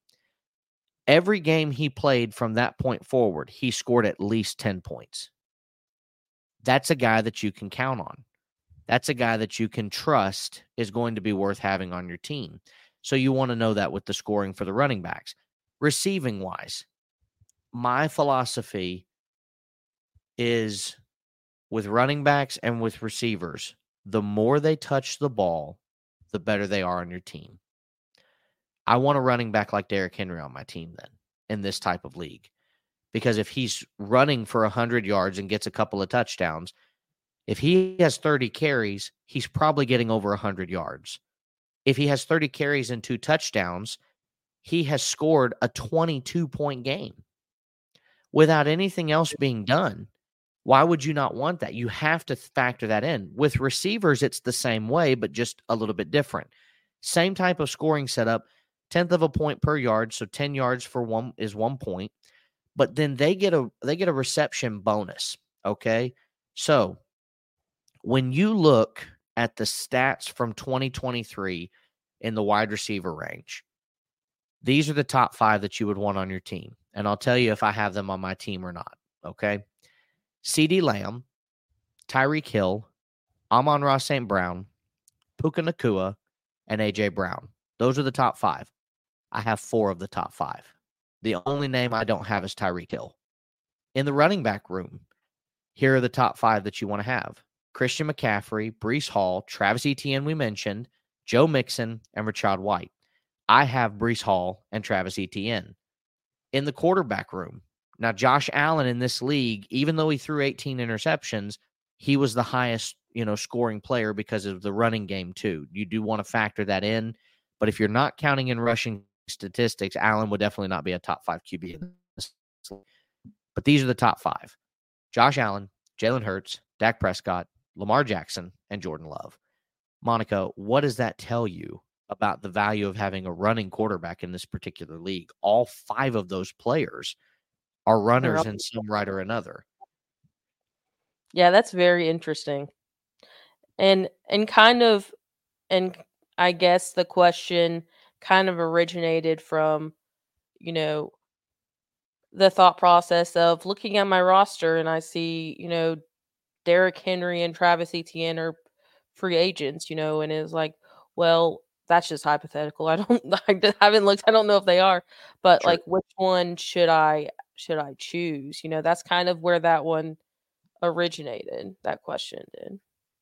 Every game he played from that point forward, he scored at least 10 points. That's a guy that you can count on. That's a guy that you can trust is going to be worth having on your team. So you want to know that with the scoring for the running backs. Receiving wise, my philosophy is with running backs and with receivers, the more they touch the ball, the better they are on your team. I want a running back like Derrick Henry on my team then in this type of league. Because if he's running for 100 yards and gets a couple of touchdowns, if he has 30 carries, he's probably getting over 100 yards. If he has 30 carries and two touchdowns, he has scored a 22 point game without anything else being done. Why would you not want that? You have to factor that in. With receivers, it's the same way, but just a little bit different. Same type of scoring setup, tenth of a point per yard, so 10 yards for one is one point. But then they get a they get a reception bonus. Okay. So when you look at the stats from 2023 in the wide receiver range, these are the top five that you would want on your team. And I'll tell you if I have them on my team or not. Okay. CeeDee Lamb, Tyreek Hill, Amon-Ra St. Brown, Puka Nacua, and AJ Brown. Those are the top five. I have four of the top five. The only name I don't have is Tyreek Hill. In the running back room, here are the top five that you want to have Christian McCaffrey, Breece Hall, Travis Etienne, we mentioned, Joe Mixon, and Rachaad White. I have Breece Hall and Travis Etienne. In the quarterback room, now, Josh Allen in this league, even though he threw 18 interceptions, he was the highest, you know, scoring player because of the running game too. You do want to factor that in, but if you're not counting in rushing statistics, Allen would definitely not be a top five QB. But these are the top five: Josh Allen, Jalen Hurts, Dak Prescott, Lamar Jackson, and Jordan Love. Monica, what does that tell you about the value of having a running quarterback in this particular league? All five of those players are runners in some right or another. Yeah, that's very interesting. And and kind of and I guess the question kind of originated from you know the thought process of looking at my roster and I see, you know, Derrick Henry and Travis Etienne are free agents, you know, and it's like, well, that's just hypothetical. I don't I haven't looked I don't know if they are, but like which one should I should I choose? You know, that's kind of where that one originated, that question did.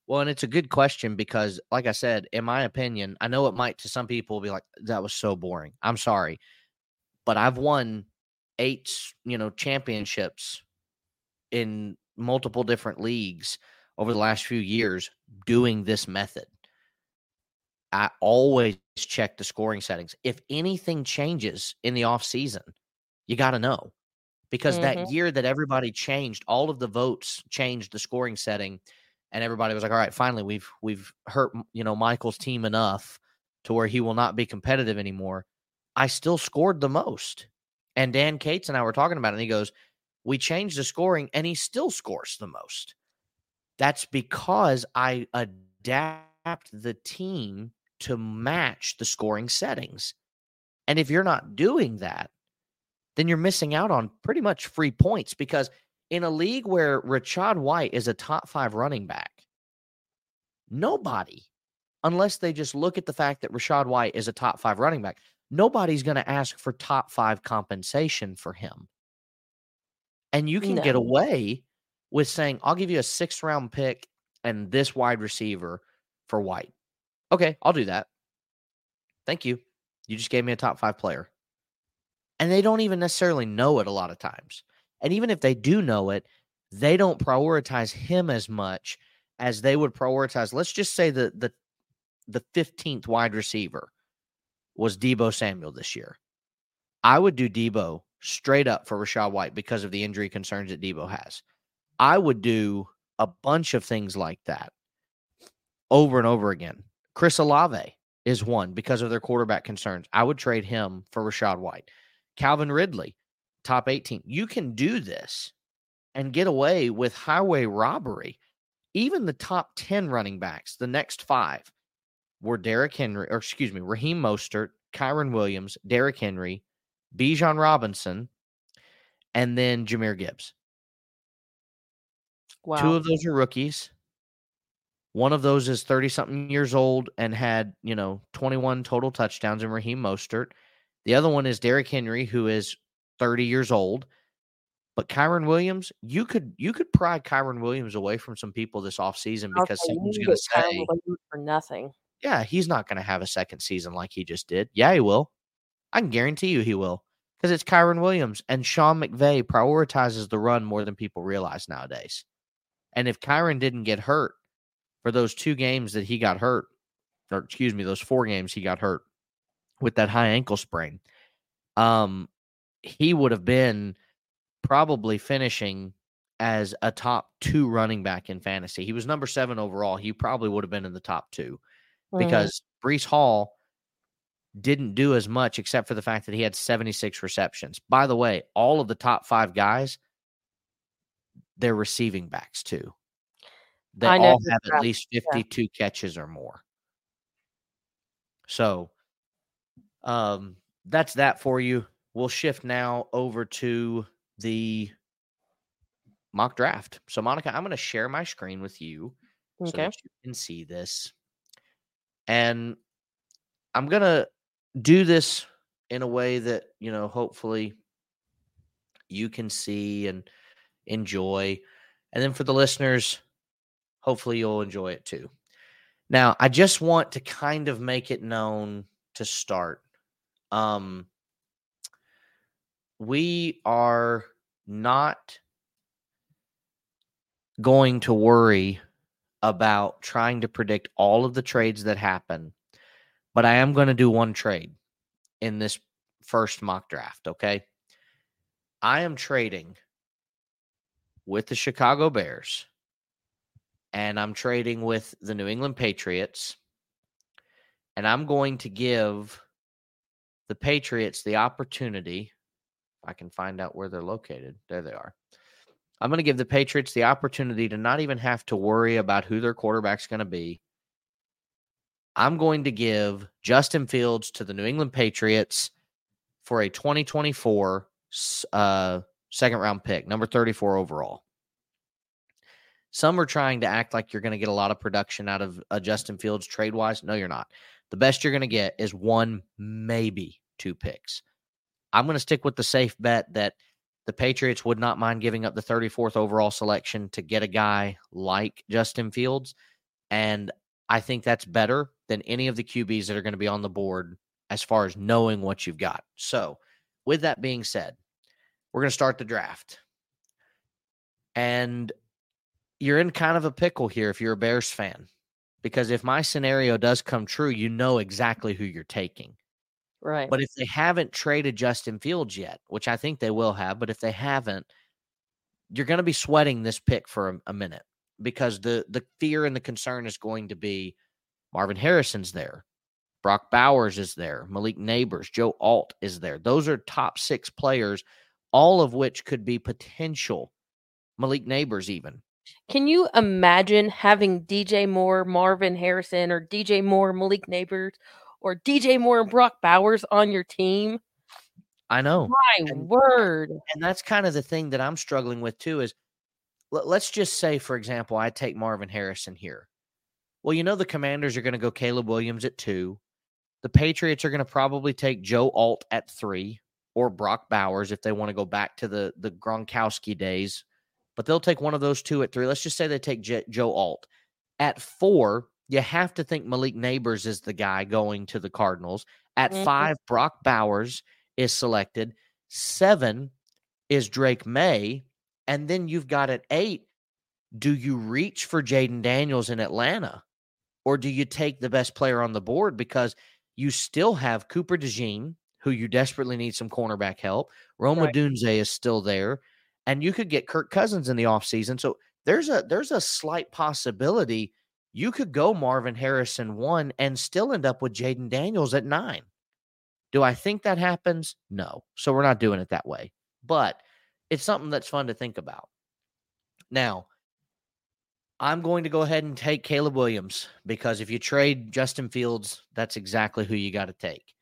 Well, and it's a good question because, like I said, in my opinion, I know it might to some people be like, that was so boring. I'm sorry. But I've won eight, you know, championships in multiple different leagues over the last few years doing this method. I always check the scoring settings. If anything changes in the off season, you got to know because mm-hmm. that year that everybody changed, all of the votes changed the scoring setting, and everybody was like, "All right, finally, we've we've hurt you know Michael's team enough to where he will not be competitive anymore." I still scored the most, and Dan Cates and I were talking about it, and he goes, "We changed the scoring, and he still scores the most." That's because I adapt the team to match the scoring settings. And if you're not doing that, then you're missing out on pretty much free points because in a league where Rachaad White is a top five running back, nobody, unless they just look at the fact that Rachaad White is a top five running back, nobody's going to ask for top five compensation for him. And you can no. get away with saying, I'll give you a sixth round pick and this wide receiver for White. Okay, I'll do that. Thank you. You just gave me a top five player and they don't even necessarily know it a lot of times. And even if they do know it, they don't prioritize him as much as they would prioritize. Let's just say the the the 15th wide receiver was Deebo Samuel this year. I would do Deebo straight up for Rachaad White because of the injury concerns that Deebo has. I would do a bunch of things like that over and over again. Chris Olave is one because of their quarterback concerns. I would trade him for Rachaad White. Calvin Ridley, top 18. You can do this and get away with highway robbery. Even the top 10 running backs, the next five were Derrick Henry, or excuse me, Raheem Mostert, Kyren Williams, Derrick Henry, Bijan Robinson, and then Jahmyr Gibbs. Wow. Two of those are rookies. One of those is 30 something years old and had, you know, 21 total touchdowns in Raheem Mostert. The other one is Derrick Henry, who is 30 years old. But Kyren Williams, you could you could pry Kyren Williams away from some people this offseason because Okay, someone's gonna say, for nothing. yeah, he's not going to have a second season like he just did. Yeah, he will. I can guarantee you he will because it's Kyren Williams and Sean McVay prioritizes the run more than people realize nowadays. And if Kyren didn't get hurt for those two games that he got hurt, or excuse me, those four games he got hurt with that high ankle sprain, um, he would have been probably finishing as a top two running back in fantasy. He was number seven overall. He probably would have been in the top two Mhm. because Breece Hall didn't do as much except for the fact that he had 76 receptions. By the way, all of the top five guys, they're receiving backs too. They all have at least 52 catches or more. So um that's that for you. We'll shift now over to the mock draft. So Monica, I'm going to share my screen with you so Okay. that you can see this. And I'm going to do this in a way that, you know, hopefully you can see and enjoy. And then for the listeners, hopefully you'll enjoy it too. Now, I just want to kind of make it known to start. Um we are not going to worry about trying to predict all of the trades that happen, but I am going to do one trade in this first mock draft. Okay. I am trading with the Chicago Bears and I'm trading with the New England Patriots. And I'm going to give the Patriots the opportunity. I can find out where they're located. There they are. I'm going to give the Patriots the opportunity to not even have to worry about who their quarterback's going to be. I'm going to give Justin Fields to the New England Patriots for a 2024 s- uh, second round pick, number 34 overall. Some are trying to act like you're going to get a lot of production out of uh, Justin Fields trade wise. No, you're not. The best you're going to get is one, maybe two picks. I'm going to stick with the safe bet that the Patriots would not mind giving up the 34th overall selection to get a guy like Justin Fields. And I think that's better than any of the QBs that are going to be on the board as far as knowing what you've got. So, with that being said, we're going to start the draft. And you're in kind of a pickle here if you're a Bears fan, because if my scenario does come true, you know exactly who you're taking. Right. But if they haven't traded Justin Fields yet, which I think they will have, but if they haven't, you're going to be sweating this pick for a, a minute because the the fear and the concern is going to be Marvin Harrison's there, Brock Bowers is there, Malik Nabers, Joe Alt is there. Those are top six players, all of which could be potential Malik Nabers even. Can you imagine having DJ Moore, Marvin Harrison, or DJ Moore, Malik Nabers, or DJ Moore and Brock Bowers on your team? I know. My And- word. and that's kind of the thing that I'm struggling with too is let, let's just say for example I take Marvin Harrison here. Well, you know the Commanders are going to go Caleb Williams at 2. The Patriots are going to probably take Joe Alt at 3 or Brock Bowers if they want to go back to the the Gronkowski days. But they'll take one of those two at 3. Let's just say they take J- Joe Alt. At 4, you have to think Malik Nabers is the guy going to the Cardinals. At Mhm. 5, Brock Bowers is selected. 7 is Drake Maye. And then you've got at eight, do you reach for Jayden Daniels in Atlanta? Or do you take the best player on the board? Because you still have Cooper DeJean, who you desperately need some cornerback help. Roma Right. Odunze is still there. And you could get Kirk Cousins in the offseason. So there's a there's a slight possibility you could go Marvin Harrison one and still end up with Jayden Daniels at nine. Do I think that happens? No. So we're not doing it that way. But it's something that's fun to think about. Now, I'm going to go ahead and take Caleb Williams because if you trade Justin Fields, that's exactly who you got to take.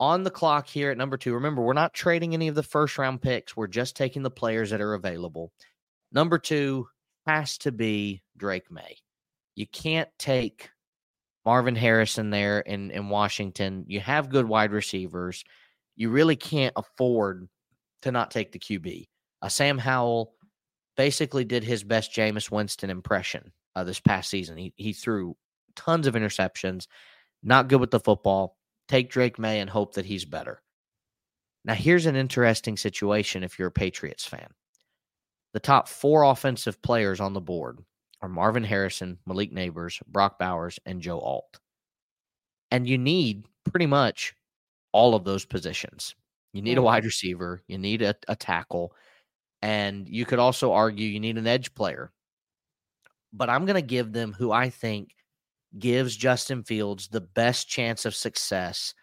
On the clock here at number two, remember, we're not trading any of the first round picks. We're just taking the players that are available. Number two has to be Drake Maye. You can't take Marvin Harrison there in, in Washington. You have good wide receivers. You really can't afford to not take the QB. Uh, Sam Howell basically did his best Jameis Winston impression uh, this past season. He, he threw tons of interceptions, not good with the football. Take Drake Maye and hope that he's better. Now, here's an interesting situation if you're a Patriots fan. The top four offensive players on the board are Marvin Harrison, Malik Nabers, Brock Bowers, and Joe Alt. And you need pretty much all of those positions. You need a wide receiver, you need a, a tackle, and you could also argue you need an edge player. But I'm going to give them who I think gives Justin Fields the best chance of success,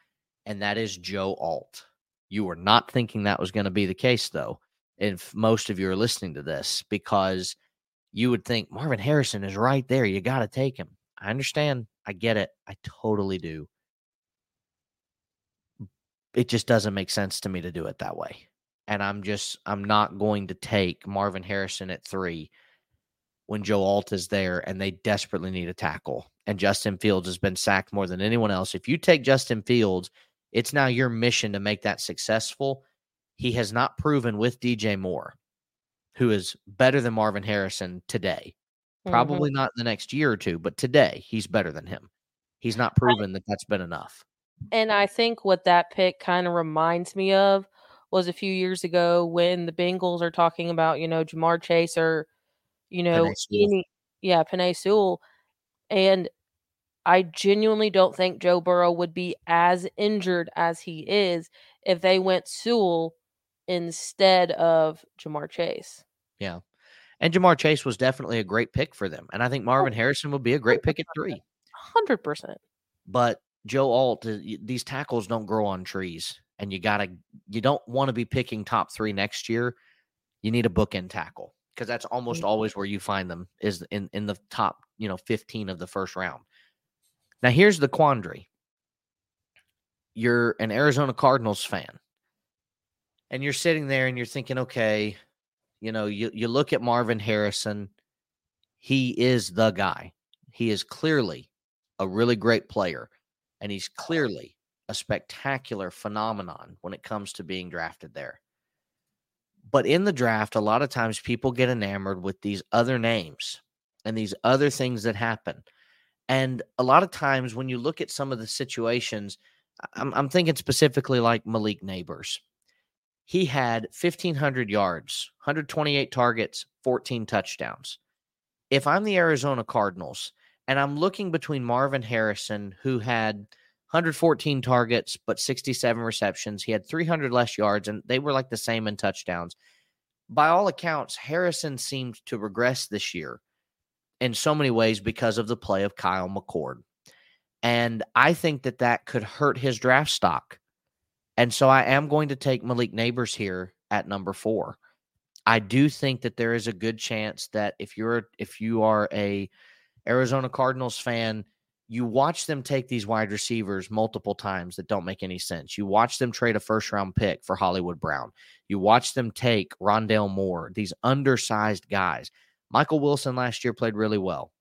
and that is Joe Alt. You were not thinking that was going to be the case, though, if most of you are listening to this, because you would think Marvin Harrison is right there. You got to take him. I understand. I get it. I totally do. It just doesn't make sense to me to do it that way. And I'm just, I'm not going to take Marvin Harrison at three when Joe Alt is there and they desperately need a tackle. And Justin Fields has been sacked more than anyone else. If you take Justin Fields, it's now your mission to make that successful. He has not proven with DJ Moore, who is better than Marvin Harrison today. Mhm. Probably not in the next year or two, but today he's better than him. He's not proven that that's been enough. And I think what that pick kind of reminds me of was a few years ago when the Bengals are talking about, you know, Ja'Marr Chase or, you know, any, yeah, Penei Sewell. And I genuinely don't think Joe Burrow would be as injured as he is if they went Sewell instead of Ja'Marr Chase. Yeah. And Ja'Marr Chase was definitely a great pick for them. And I think Marvin Harrison would be a great pick at three. 100%. But Joe Alt, uh, these tackles don't grow on trees. And you got to, you don't want to be picking top three next year. You need a bookend tackle because that's almost always where you find them is in, in the top, you know, 15 of the first round. Now, here's the quandary you're an Arizona Cardinals fan, and you're sitting there and you're thinking, okay, you know, you, you look at Marvin Harrison, he is the guy. He is clearly a really great player, and he's clearly a spectacular phenomenon when it comes to being drafted there. But in the draft, a lot of times people get enamored with these other names and these other things that happen. And a lot of times when you look at some of the situations, I'm, I'm thinking specifically like Malik Nabers. He had 1,500 yards, 128 targets, 14 touchdowns. If I'm the Arizona Cardinals and I'm looking between Marvin Harrison, who had 114 targets but 67 receptions, he had 300 less yards, and they were like the same in touchdowns. By all accounts, Harrison seemed to regress this year in so many ways because of the play of Kyle McCord. And I think that that could hurt his draft stock. And so I am going to take Malik Nabers here at number four. I do think that there is a good chance that if you're if you are a Arizona Cardinals fan, you watch them take these wide receivers multiple times that don't make any sense. You watch them trade a first round pick for Hollywood Brown. You watch them take Rondale Moore, these undersized guys. Michael Wilson last year played really well.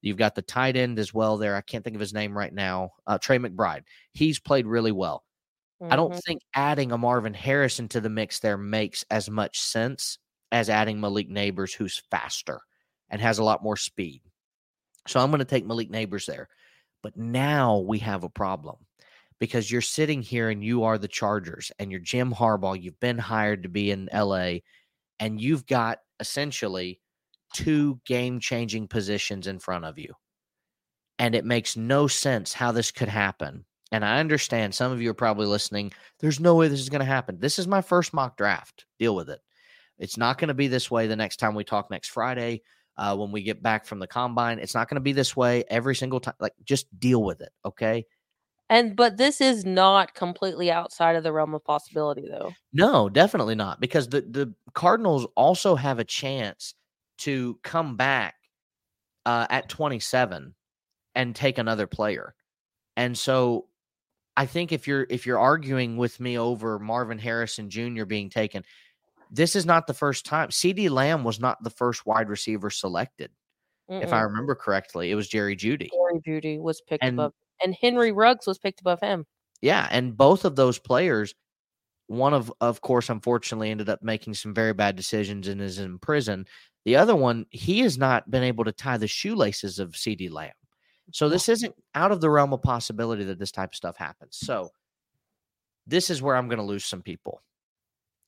You've got the tight end as well there. I can't think of his name right now. Uh, Trey McBride. He's played really well. I don't Mhm. think adding a Marvin Harrison to the mix there makes as much sense as adding Malik Nabers, who's faster and has a lot more speed. So I'm going to take Malik Nabers there. But now we have a problem because you're sitting here and you are the Chargers and you're Jim Harbaugh. You've been hired to be in LA and you've got essentially two game changing positions in front of you. And it makes no sense how this could happen And I understand some of you are probably listening. There's no way this is going to happen. This is my first mock draft. Deal with it. It's not going to be this way the next time we talk next Friday uh, when we get back from the combine. It's not going to be this way every single time. Like, just deal with it. Okay. And but this is not completely outside of the realm of possibility, though. No, definitely not, because the the Cardinals also have a chance to come back uh, at 27 and take another player. And so I think if you're if you're arguing with me over Marvin Harrison Jr. being taken, this is not the first time. CeeDee Lamb was not the first wide receiver selected. Mm-mm. If I remember correctly, it was Jerry Jeudy. Jerry Jeudy was picked and, above and Henry Ruggs was picked above him. Yeah, and both of those players one of of course unfortunately ended up making some very bad decisions and is in prison. The other one, he has not been able to tie the shoelaces of CeeDee Lamb. So this isn't out of the realm of possibility that this type of stuff happens. So this is where I'm going to lose some people.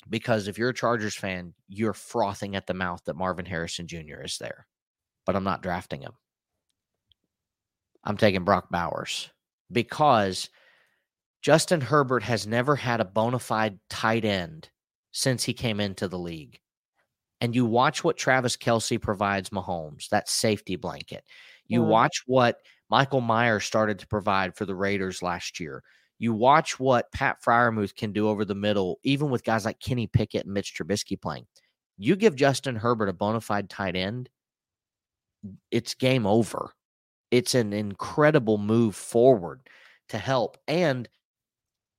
Because if you're a Chargers fan, you're frothing at the mouth that Marvin Harrison Jr. is there. But I'm not drafting him. I'm taking Brock Bowers because Justin Herbert has never had a bona fide tight end since he came into the league and you watch what Travis Kelce provides Mahomes, that safety blanket. You mm-hmm. watch what Michael Myers started to provide for the Raiders last year. You watch what Pat Freiermuth can do over the middle, even with guys like Kenny Pickett and Mitch Trubisky playing. You give Justin Herbert a bona fide tight end, it's game over. It's an incredible move forward to help. And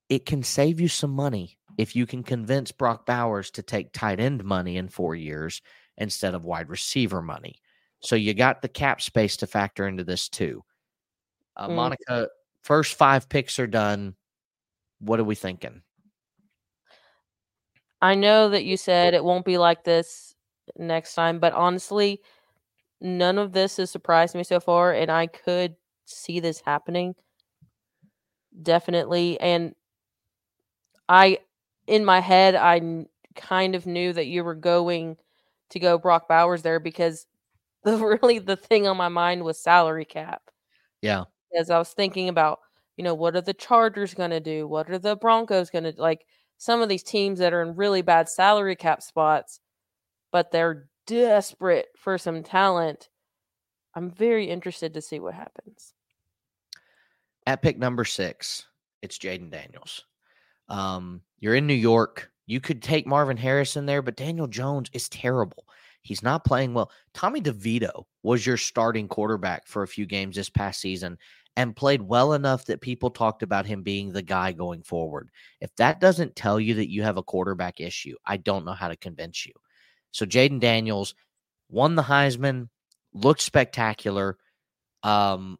it can save you some money if you can convince Brock Bowers to take tight end money in four years instead of wide receiver money. So you got the cap space to factor into this too. Uh, mm. Monica, first five picks are done. What are we thinking? I know that you said it won't be like this next time, but honestly, none of this has surprised me so far, and I could see this happening definitely. And I in my head, I kind of knew that you were going to go Brock Bowers there because the really the thing on my mind was salary cap. Yeah. As I was thinking about, you know, what are the Chargers going to do? What are the Broncos going to like some of these teams that are in really bad salary cap spots, but they're desperate for some talent. I'm very interested to see what happens. At pick number 6, it's Jayden Daniels. Um, you're in New York. You could take Marvin Harrison there, but Daniel Jones is terrible. He's not playing well. Tommy DeVito was your starting quarterback for a few games this past season and played well enough that people talked about him being the guy going forward. If that doesn't tell you that you have a quarterback issue, I don't know how to convince you. So Jayden Daniels won the Heisman, looked spectacular. Um,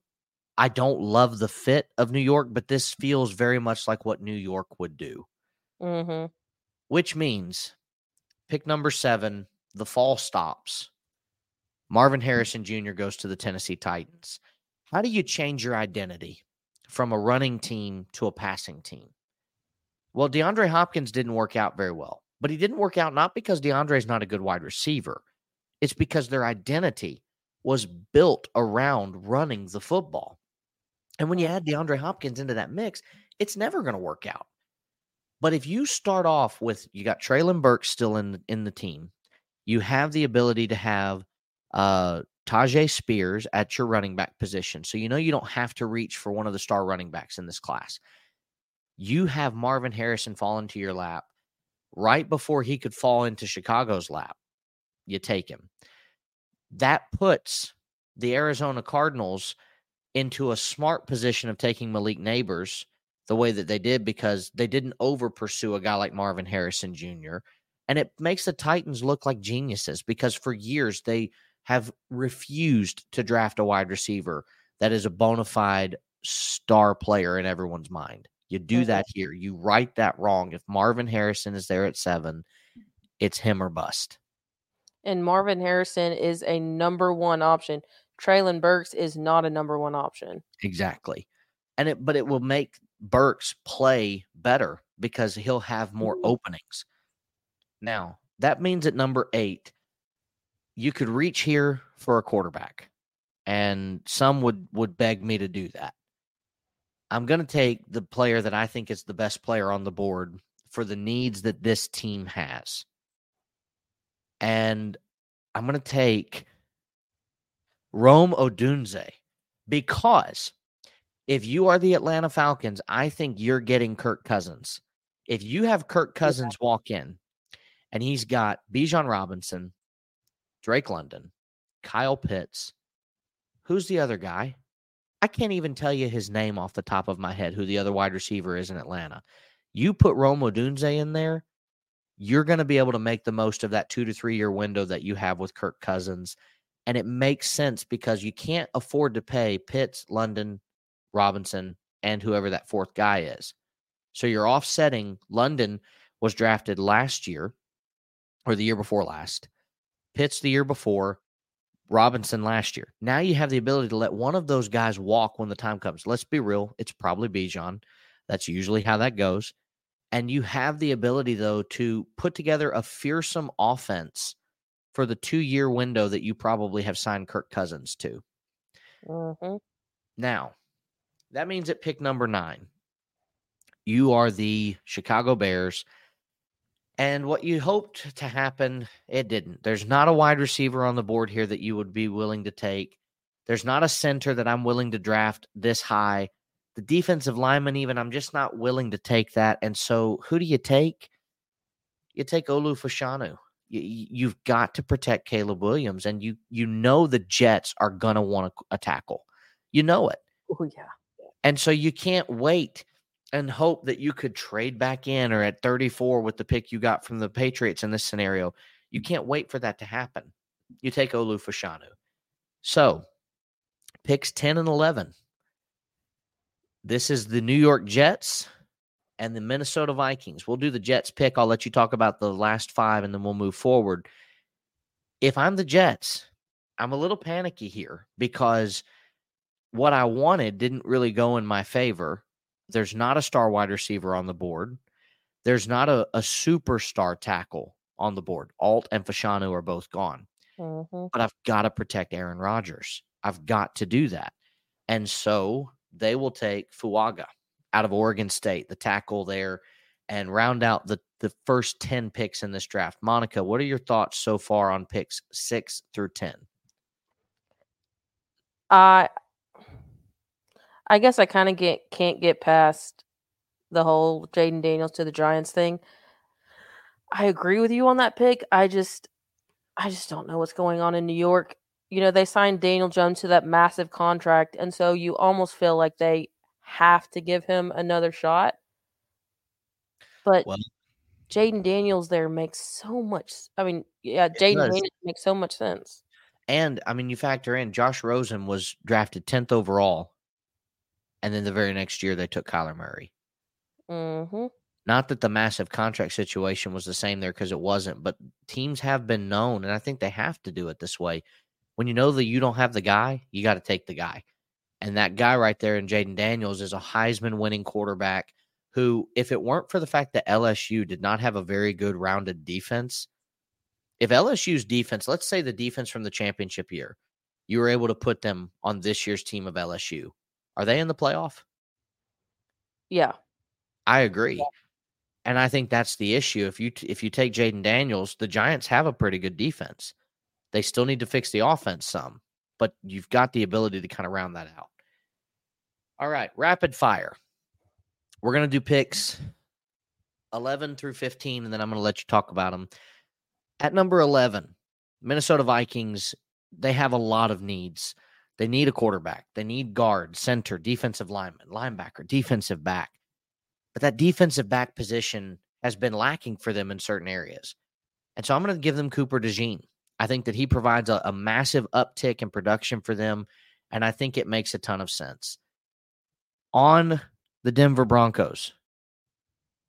I don't love the fit of New York, but this feels very much like what New York would do. Mm-hmm. Which means pick number seven, the fall stops. Marvin Harrison Jr. goes to the Tennessee Titans. How do you change your identity from a running team to a passing team? Well, DeAndre Hopkins didn't work out very well, but he didn't work out not because DeAndre is not a good wide receiver. It's because their identity was built around running the football. And when you add DeAndre Hopkins into that mix, it's never going to work out. But if you start off with you got Treylon Burke still in in the team, you have the ability to have uh Tyjae Spears at your running back position. So you know you don't have to reach for one of the star running backs in this class. You have Marvin Harrison fall into your lap right before he could fall into Chicago's lap. You take him. That puts the Arizona Cardinals into a smart position of taking Malik Nabers the way that they did because they didn't over pursue a guy like Marvin Harrison Jr. And it makes the Titans look like geniuses because for years they have refused to draft a wide receiver that is a bona fide star player in everyone's mind. You do mm-hmm. that here. You right that wrong. If Marvin Harrison is there at seven, it's him or bust. And Marvin Harrison is a number one option. Treylon Burks is not a number one option. Exactly. And it but it will make Burks play better because he'll have more mm-hmm. openings. Now, that means at number eight, you could reach here for a quarterback. And some would mm. would beg me to do that. I'm going to take the player that I think is the best player on the board for the needs that this team has. And I'm going to take Rome Odunze because if you are the Atlanta Falcons, I think you're getting Kirk Cousins. If you have Kirk Cousins walk in and he's got Bijan Robinson, Drake London, Kyle Pitts, who's the other guy? I can't even tell you his name off the top of my head, who the other wide receiver is in Atlanta. You put Romo Odunze in there, you're going to be able to make the most of that two to three year window that you have with Kirk Cousins. And it makes sense because you can't afford to pay Pitts, London, Robinson, and whoever that fourth guy is. So you're offsetting. London was drafted last year or the year before last, Pitts the year before, Robinson last year. Now you have the ability to let one of those guys walk when the time comes. Let's be real, it's probably Bijan. That's usually how that goes. And you have the ability, though, to put together a fearsome offense for the two year window that you probably have signed Kirk Cousins to. Mm-hmm. Now, that means at pick number nine, you are the Chicago Bears. And what you hoped to happen, it didn't. There's not a wide receiver on the board here that you would be willing to take. There's not a center that I'm willing to draft this high. The defensive lineman, even, I'm just not willing to take that. And so, who do you take? You take Olu Fashanu. You, you've got to protect Caleb Williams, and you you know the Jets are gonna want a, a uh, tackle. You know it. Oh yeah. And so you can't wait and hope that you could trade back in or at 34 with the pick you got from the Patriots in this scenario. You can't wait for that to happen. You take Olu Fashanu. So, picks 10 and 11. This is the New York Jets and the Minnesota Vikings. We'll do the Jets pick. I'll let you talk about the last five and then we'll move forward. If I'm the Jets, I'm a little panicky here because what I wanted didn't really go in my favor there's not a star wide receiver on the board. There's not a, a superstar tackle on the board. Alt and Fashanu are both gone. Mm-hmm. But I've got to protect Aaron Rodgers. I've got to do that. And so they will take Fuaga out of Oregon State, the tackle there, and round out the, the first 10 picks in this draft. Monica, what are your thoughts so far on picks six through 10? Uh, I guess I kind of get can't get past the whole Jayden Daniels to the Giants thing. I agree with you on that pick. I just I just don't know what's going on in New York. You know, they signed Daniel Jones to that massive contract, and so you almost feel like they have to give him another shot. But well, Jayden Daniels there makes so much. I mean, yeah, Jayden Daniels makes so much sense. And I mean, you factor in Josh Rosen was drafted tenth overall and then the very next year they took Kyler Murray. Mm-hmm. Not that the massive contract situation was the same there because it wasn't, but teams have been known, and I think they have to do it this way. When you know that you don't have the guy, you got to take the guy. And that guy right there in Jayden Daniels is a Heisman winning quarterback who, if it weren't for the fact that LSU did not have a very good rounded defense, if LSU's defense, let's say the defense from the championship year, you were able to put them on this year's team of LSU, are they in the playoff? Yeah. I agree. Yeah. And I think that's the issue. If you if you take Jayden Daniels, the Giants have a pretty good defense. They still need to fix the offense some, but you've got the ability to kind of round that out. All right, rapid fire. We're going to do picks 11 through 15 and then I'm going to let you talk about them. At number 11, Minnesota Vikings, they have a lot of needs. They need a quarterback. They need guard, center, defensive lineman, linebacker, defensive back. But that defensive back position has been lacking for them in certain areas. And so I'm going to give them Cooper DeJean. I think that he provides a, a massive uptick in production for them. And I think it makes a ton of sense. On the Denver Broncos,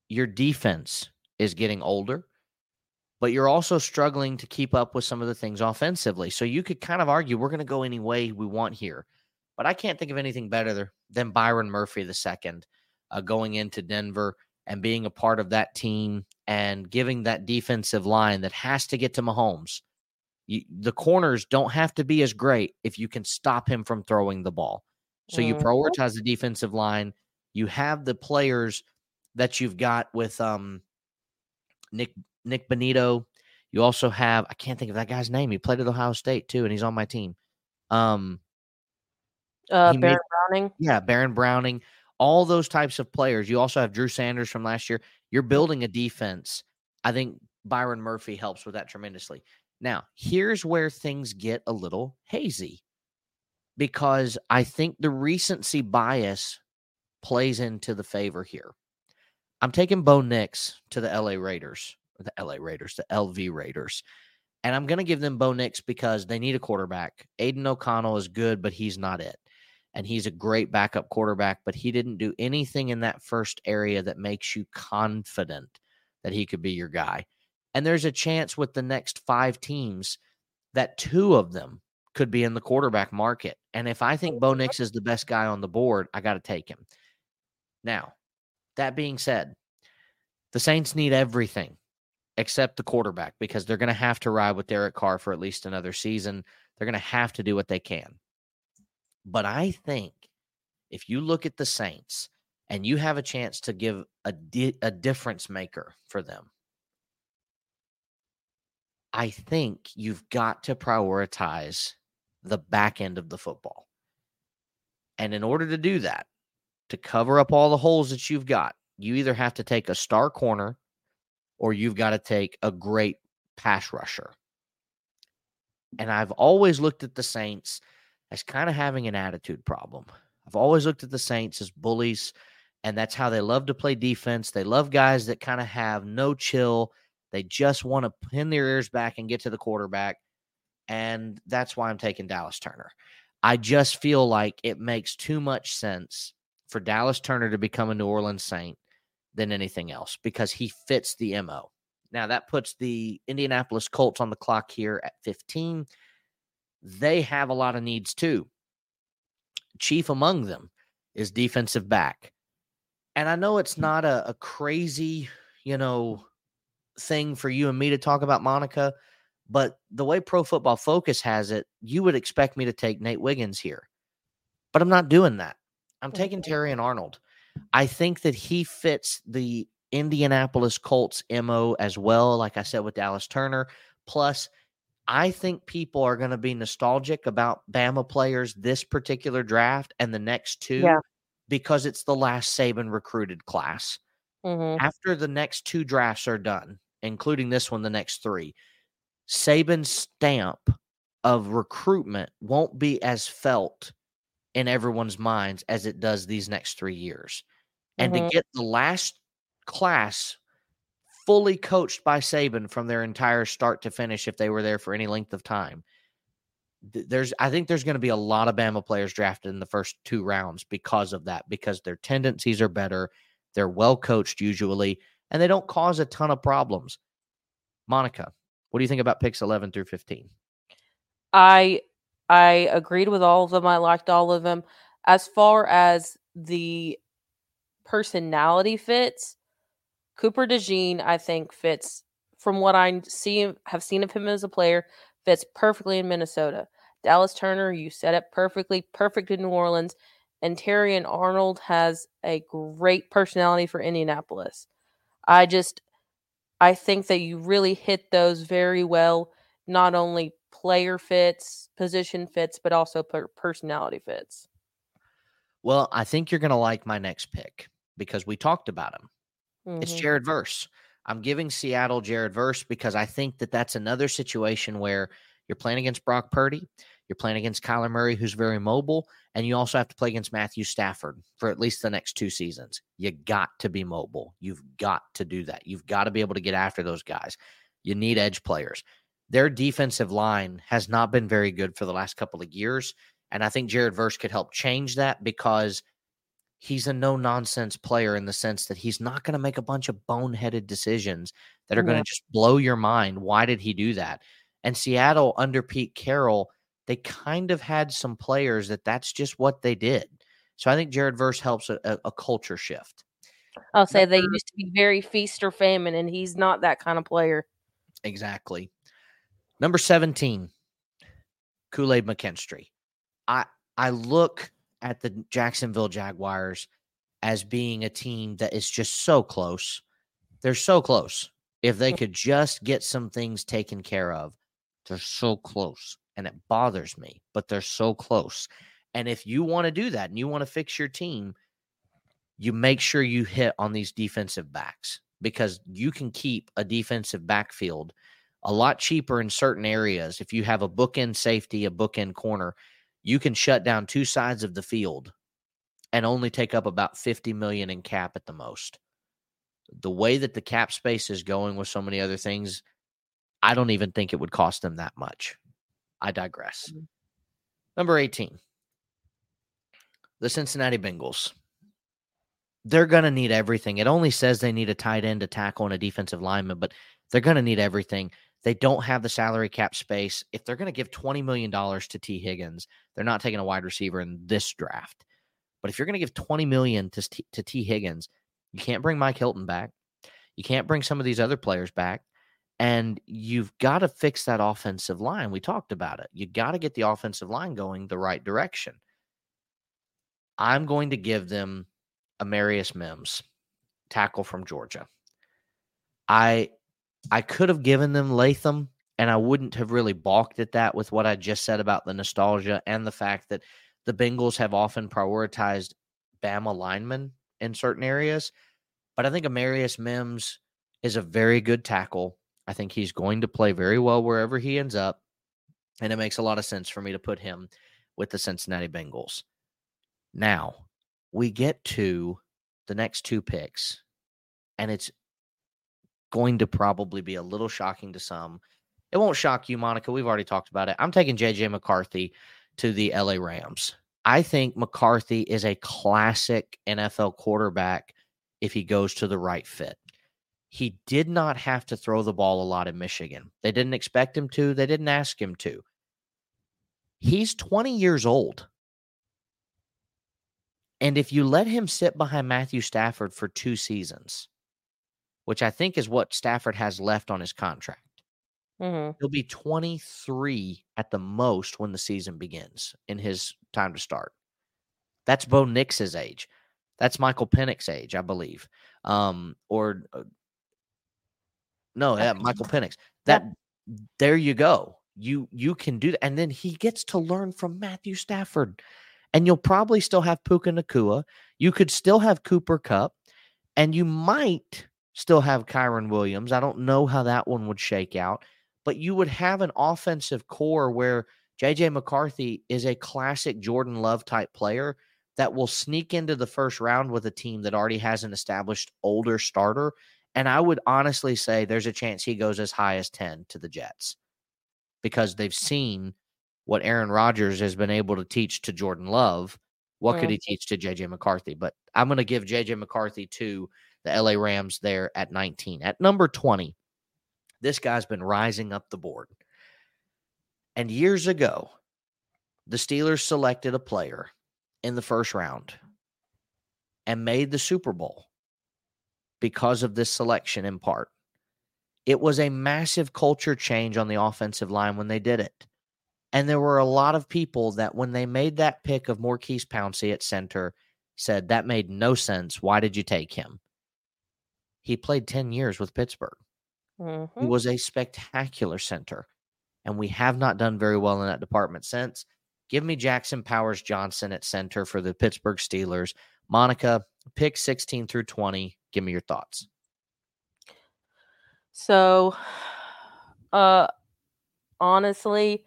your defense is getting older but you're also struggling to keep up with some of the things offensively. So you could kind of argue we're going to go any way we want here. But I can't think of anything better than Byron Murphy the second uh, going into Denver and being a part of that team and giving that defensive line that has to get to Mahomes. You, the corners don't have to be as great if you can stop him from throwing the ball. So mm-hmm. you prioritize the defensive line You have the players that you've got with um Nick Nick Bonitto. You also have I can't think of that guy's name. He played at Ohio State too, and he's on my team. Um, Uh, Baron made- Browning. yeah, Baron Browning, all those types of players. You also have Drew Sanders from last year. You're building a defense. I think Byron Murphy helps with that tremendously. Now, here's where things get a little hazy because I think the recency bias plays into the favor here. I'm taking Bo Nix to the LA Raiders, the LA Raiders, the LV Raiders. And I'm going to give them Bo Nix because they need a quarterback. Aidan O'Connell is good, but he's not it and he's a great backup quarterback, but he didn't do anything in that first area that makes you confident that he could be your guy. And there's a chance with the next five teams that two of them could be in the quarterback market. And if I think Bo Nix is the best guy on the board, I got to take him. Now, that being said, the Saints need everything except the quarterback because they're going to have to ride with Derek Carr for at least another season. They're going to have to do what they can. But I think if you look at the Saints and you have a chance to give a di- a difference maker for them, I think you've got to prioritize the back end of the football. And in order to do that, to cover up all the holes that you've got, you either have to take a star corner or you've got to take a great pass rusher. And I've always looked at the Saints as kind of having an attitude problem. I've always looked at the Saints as bullies, and that's how they love to play defense. They love guys that kind of have no chill. They just want to pin their ears back and get to the quarterback. And that's why I'm taking Dallas Turner. I just feel like it makes too much sense for Dallas Turner to become a New Orleans Saint than anything else because he fits the MO. Now, that puts the Indianapolis Colts on the clock here at 15 they have a lot of needs too. Chief among them is defensive back. And I know it's not a, a, crazy, you know, thing for you and me to talk about Monica, but the way Pro Football Focus has it, you would expect me to take Nate Wiggins here. But I'm not doing that. I'm taking Terrion Arnold. I think that he fits the Indianapolis Colts MO as well, like I said with Dallas Turner. Plus, I think people are going to be nostalgic about Bama players this particular draft and the next two Yeah. because it's the last Saban recruited class. hmm After the next two drafts are done, including this one, the next three, Saban's stamp of recruitment won't be as felt in everyone's minds as it does these next three years. And Mhm. to get the last class fully coached by Saban from their entire start to finish, if they were there for any length of time, there's I think there's going to be a lot of Bama players drafted in the first two rounds because of that, because their tendencies are better, they're well coached usually, and they don't cause a ton of problems. Monica, what do you think about picks 11 through 15? I I agreed with all of them. I liked all of them. As far as the personality fits, Cooper DeJean, I think fits from what I see have seen of him as a player, fits perfectly in Minnesota. Dallas Turner, you set it perfectly, perfect in New Orleans. And Terrion Arnold has a great personality for Indianapolis. I just I think that you really hit those very well, not only player fits, position fits, but also per- personality fits. Well, I think you're going to like my next pick because we talked about him. It's Mhm. Jared Verse. I'm giving Seattle Jared Verse because I think that that's another situation where you're playing against Brock Purdy, you're playing against Kyler Murray, who's very mobile, and you also have to play against Matthew Stafford for at least the next two seasons. You got to be mobile. You've got to do that. You've got to be able to get after those guys. You need edge players. Their defensive line has not been very good for the last couple of years. And I think Jared Verse could help change that because he's a no nonsense player in the sense that he's not going to make a bunch of boneheaded decisions that are going to just blow your mind. Why did he do that? And Seattle under Pete Carroll, they kind of had some players that that's just what they did. So I think Jared Verse helps a, a, culture shift. I'll say they used to be very feast or famine, and he's not that kind of player. Exactly. Number 17, Kool Aid McKinstry. I I look at the Jacksonville Jaguars as being a team that is just so close. They're so close. If they could just get some things taken care of, they're so close. And it bothers me, but they're so close. And if you want to do that and you want to fix your team, you make sure you hit on these defensive backs because you can keep a defensive backfield a lot cheaper in certain areas. If you have a bookend safety, a bookend corner, you can shut down two sides of the field and only take up about 50 million in cap at the most. The way that the cap space is going with so many other things, I don't even think it would cost them that much. I digress. Mm-hmm. Number 18. The Cincinnati Bengals they're going to need everything. It only says they need a tight end to tackle and a defensive lineman, but they're going to need everything. They don't have the salary cap space. If they're going to give $20 million to Tee Higgins, they're not taking a wide receiver in this draft. But if you're going to give 20 million to, to Tee Higgins, you can't bring Mike Hilton back. You can't bring some of these other players back. And you've got to fix that offensive line. We talked about it. You got to get the offensive line going the right direction. I'm going to give them Amarius Mims, tackle from Georgia. I I could have given them Latham, and I wouldn't have really balked at that with what I just said about the nostalgia and the fact that the Bengals have often prioritized Bama linemen in certain areas. But I think Amarius Mims is a very good tackle. I think he's going to play very well wherever he ends up. And it makes a lot of sense for me to put him with the Cincinnati Bengals. Now, we get to the next two picks, and it's going to probably be a little shocking to some. It won't shock you, Monica. We've already talked about it. I'm taking JJ McCarthy to the LA Rams. I think McCarthy is a classic NFL quarterback if he goes to the right fit. He did not have to throw the ball a lot in Michigan. They didn't expect him to, they didn't ask him to. He's 20 years old. And if you let him sit behind Matthew Stafford for two seasons, which I think is what Stafford has left on his contract, mm-hmm. he'll be 23 at the most when the season begins in his time to start. That's Bo Nix's age. That's Michael Penix's age, I believe. Um, or uh, no, yeah, Michael Penix. That there you go. You you can do that, and then he gets to learn from Matthew Stafford and you'll probably still have Puka Nacua. You could still have Cooper Kupp, and you might still have Kyren Williams. I don't know how that one would shake out, but you would have an offensive core where JJ McCarthy is a classic Jordan Love type player that will sneak into the first round with a team that already has an established older starter. And I would honestly say there's a chance he goes as high as 10 to the Jets because they've seen what Aaron Rodgers has been able to teach to Jordan Love, what could he teach to JJ McCarthy? But I'm going to give JJ McCarthy to the LA Rams there at 19. At number 20, this guy's been rising up the board. And years ago, the Steelers selected a player in the first round and made the Super Bowl because of this selection in part. It was a massive culture change on the offensive line when they did it. And there were a lot of people that when they made that pick of Maurkice Pouncey at center said that made no sense. Why did you take him? He played 10 years with Pittsburgh. Mm-hmm. He was a spectacular center. And we have not done very well in that department since. Give me Jackson Powers Johnson at center for the Pittsburgh Steelers. Monica, pick 16 through 20. Give me your thoughts. So, uh, honestly,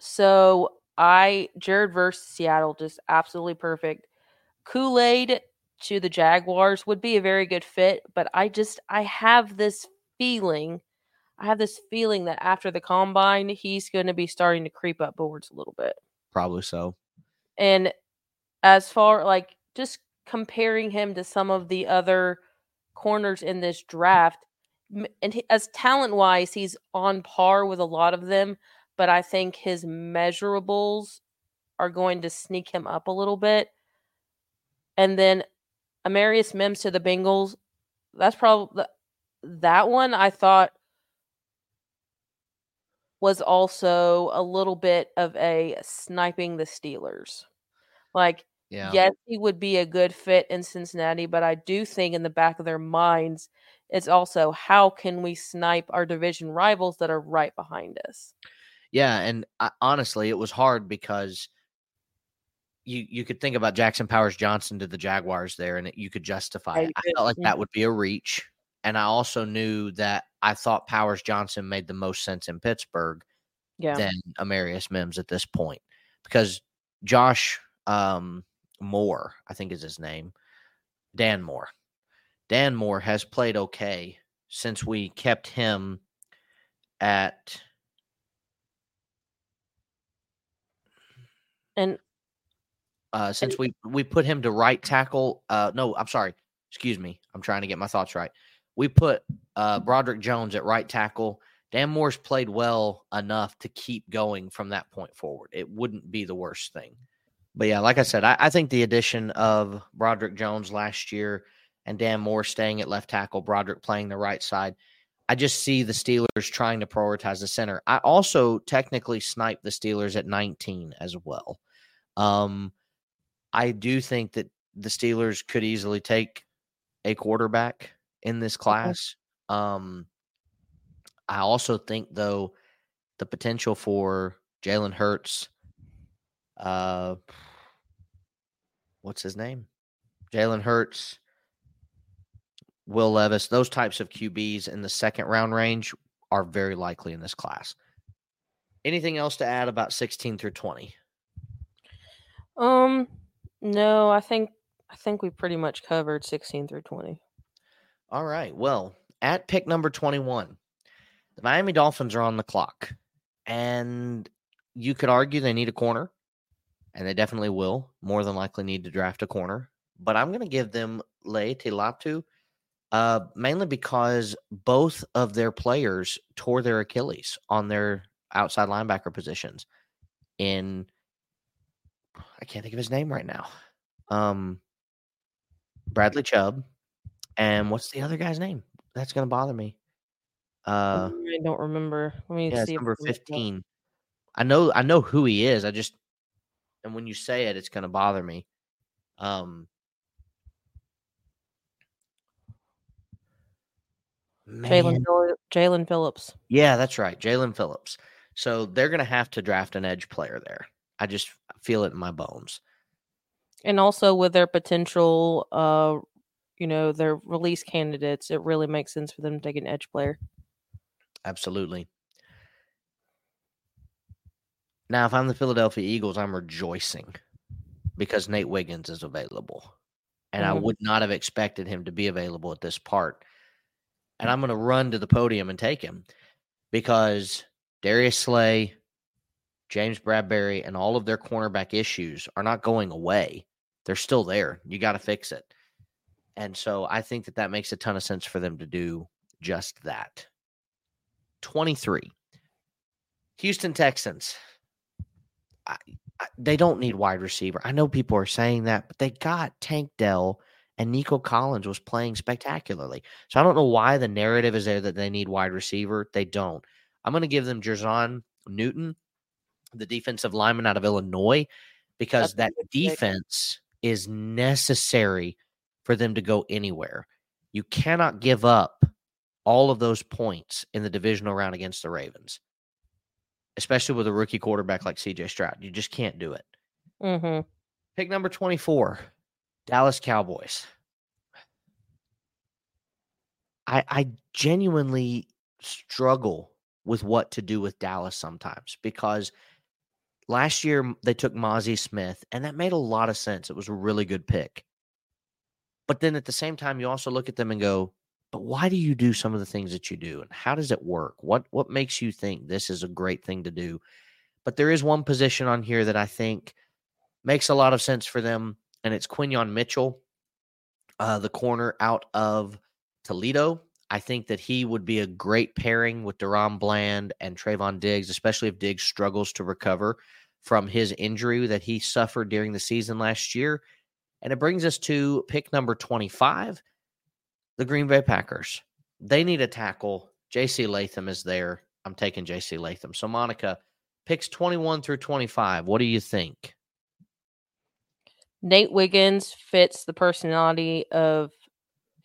so I Jared versus Seattle just absolutely perfect. Kool Aid to the Jaguars would be a very good fit, but I just I have this feeling, I have this feeling that after the combine, he's going to be starting to creep up boards a little bit. Probably so. And as far like just comparing him to some of the other corners in this draft, and he, as talent wise, he's on par with a lot of them but I think his measurables are going to sneak him up a little bit. And then Amarius Mims to the Bengals, that's probably that one I thought was also a little bit of a sniping the Steelers. Like Yeah. Yes, he would be a good fit in Cincinnati, but I do think in the back of their minds, it's also how can we snipe our division rivals that are right behind us? Yeah, and I, honestly, it was hard because you you could think about Jackson Powers Johnson to the Jaguars there, and it, you could justify it. I felt like that would be a reach, and I also knew that I thought Powers Johnson made the most sense in Pittsburgh Yeah. than Amarius Mims at this point because Josh um, Moore, I think is his name, Dan Moore. Dan Moore has played okay since we kept him at And uh, since we we put him to right tackle. Uh, no, I'm sorry. Excuse me. I'm trying to get my thoughts right. We put uh, Broderick Jones at right tackle. Dan Moore's played well enough to keep going from that point forward. It wouldn't be the worst thing. But yeah, like I said, I, I think the addition of Broderick Jones last year and Dan Moore staying at left tackle, Broderick playing the right side. I just see the Steelers trying to prioritize the center. I also technically snipe the Steelers at 19 as well. Um, I do think that the Steelers could easily take a quarterback in this class. Um, I also think, though, the potential for Jalen Hurts, uh, what's his name? Jalen Hurts, Will Levis, those types of QBs in the second round range are very likely in this class. Anything else to add about 16 through 20? um no, I think I think we pretty much covered 16 through 20. All right. Well, at pick number 21, the Miami Dolphins are on the clock. And you could argue they need a corner, and they definitely will. More than likely need to draft a corner. But I'm going to give them Laiatu Latu, uh, mainly because both of their players tore their Achilles on their outside linebacker positions. In, I can't think of his name right now. Um, Bradley Chubb and what's the other guy's name? That's gonna bother me. Uh, I don't remember. Let me yeah, see. number I can look it up. fifteen. I know, I know who he is. I just, and when you say it, it's gonna bother me. Um, Jalen Jaelan Phillips. yeah, that's right, Jaelan Phillips. So they're gonna have to draft an edge player there. I just feel it in my bones. And also with their potential uh you know, their release candidates, it really makes sense for them to take an edge player. Absolutely. Now, if I'm the Philadelphia Eagles, I'm rejoicing because Nate Wiggins is available. And I Mhm. would not have expected him to be available at this part. And I'm going to run to the podium and take him because Darius Slay, James Bradberry, and all of their cornerback issues are not going away. They're still there. You got to fix it. And so I think that that makes a ton of sense for them to do just that. 23. Houston Texans. I, I, they don't need wide receiver. I know people are saying that, but they got Tank Dell and Nico Collins was playing spectacularly. So I don't know why the narrative is there that they need wide receiver. They don't. I'm going to give them Jer'Zhan Newton, the defensive lineman out of Illinois, because That's that pick. defense is necessary for them to go anywhere. You cannot give up all of those points in the divisional round against the Ravens, especially with a rookie quarterback like CJ Stroud. You just can't do it. Mhm. Pick number 24, Dallas Cowboys. I I genuinely struggle with what to do with Dallas sometimes because last year they took Mazi Smith and that made a lot of sense. It was a really good pick. But then at the same time you also look at them and go, but why do you do some of the things that you do and how does it work? What what makes you think this is a great thing to do? But there is one position on here that I think makes a lot of sense for them, and it's Quinyon Mitchell, uh, the corner out of Toledo. I think that he would be a great pairing with DaRon Bland and Trevon Diggs, especially if Diggs struggles to recover from his injury that he suffered during the season last year. And it brings us to pick number 25, the Green Bay Packers. They need a tackle. JC Latham is there. I'm taking JC Latham. So, Monica, picks 21 through 25. What do you think? Nate Wiggins fits the personality of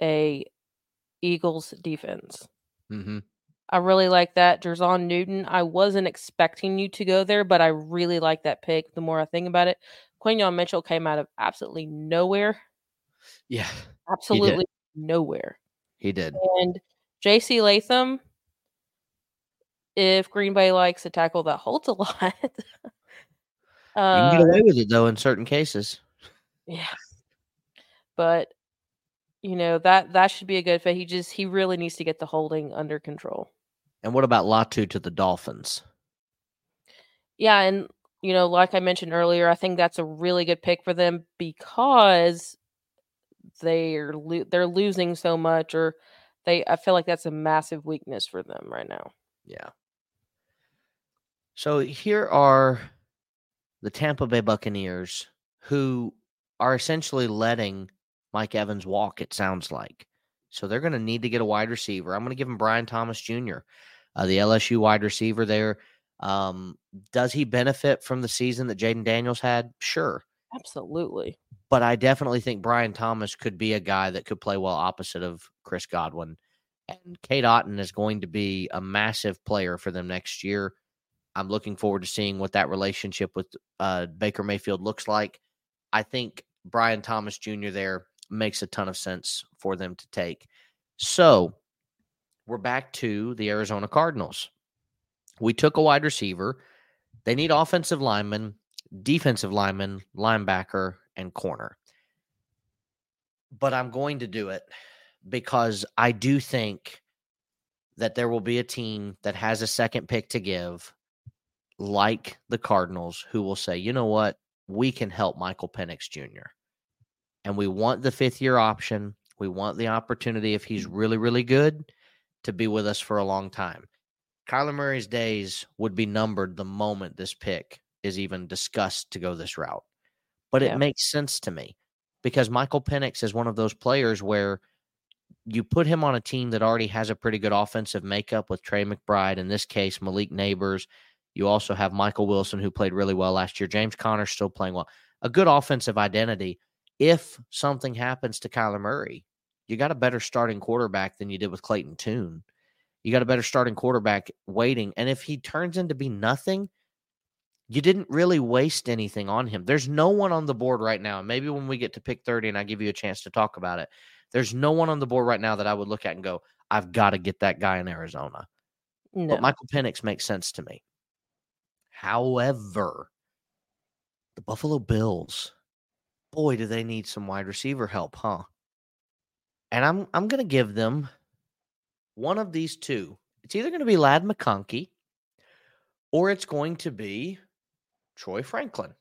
a Eagles defense. Mm-hmm. I really like that. Jer'Zhan Newton, I wasn't expecting you to go there, but I really like that pick the more I think about it. Quinyon Mitchell came out of absolutely nowhere. Yeah. Absolutely nowhere. He did. And JC Latham, if Green Bay likes a tackle that holds a lot, uh, You can uh, get away with it though in certain cases. yeah. But you know that that should be a good fit. He just he really needs to get the holding under control. And what about Latu to the Dolphins? Yeah, and you know, like I mentioned earlier, I think that's a really good pick for them because they're lo- they're losing so much, or they. I feel like that's a massive weakness for them right now. Yeah. So here are the Tampa Bay Buccaneers who are essentially letting Mike Evans walk, it sounds like. So they're going to need to get a wide receiver. I'm going to give him Brian Thomas Jr., uh, the LSU wide receiver there. Um, does he benefit from the season that Jayden Daniels had? Sure. Absolutely. But I definitely think Brian Thomas could be a guy that could play well opposite of Chris Godwin. And Cade Otton is going to be a massive player for them next year. I'm looking forward to seeing what that relationship with uh, Baker Mayfield looks like. I think Brian Thomas Jr. there makes a ton of sense for them to take. So we're back to the Arizona Cardinals. We took a wide receiver. They need offensive linemen, defensive lineman, linebacker, and corner. But I'm going to do it because I do think that there will be a team that has a second pick to give, like the Cardinals, who will say, you know what, we can help Michael Penix Jr. And we want the fifth year option. We want the opportunity, if he's mm. really, really good, to be with us for a long time. Kyler Murray's days would be numbered the moment this pick is even discussed to go this route. But Yeah. it makes sense to me because Michael Penix is one of those players where you put him on a team that already has a pretty good offensive makeup with Trey McBride, in this case, Malik Nabers. You also have Michael Wilson, who played really well last year. James Conner still playing well. A good offensive identity. If something happens to Kyler Murray, you got a better starting quarterback than you did with Clayton Tune. You got a better starting quarterback waiting. And if he turns into be nothing, you didn't really waste anything on him. There's no one on the board right now. and Maybe when we get to pick 30 and I give you a chance to talk about it, there's no one on the board right now that I would look at and go, I've got to get that guy in Arizona. No. But Michael Penix makes sense to me. However, the Buffalo Bills, boy, do they need some wide receiver help, huh? And I'm I'm gonna give them one of these two. It's either gonna be Ladd McConkey or it's going to be Troy Franklin.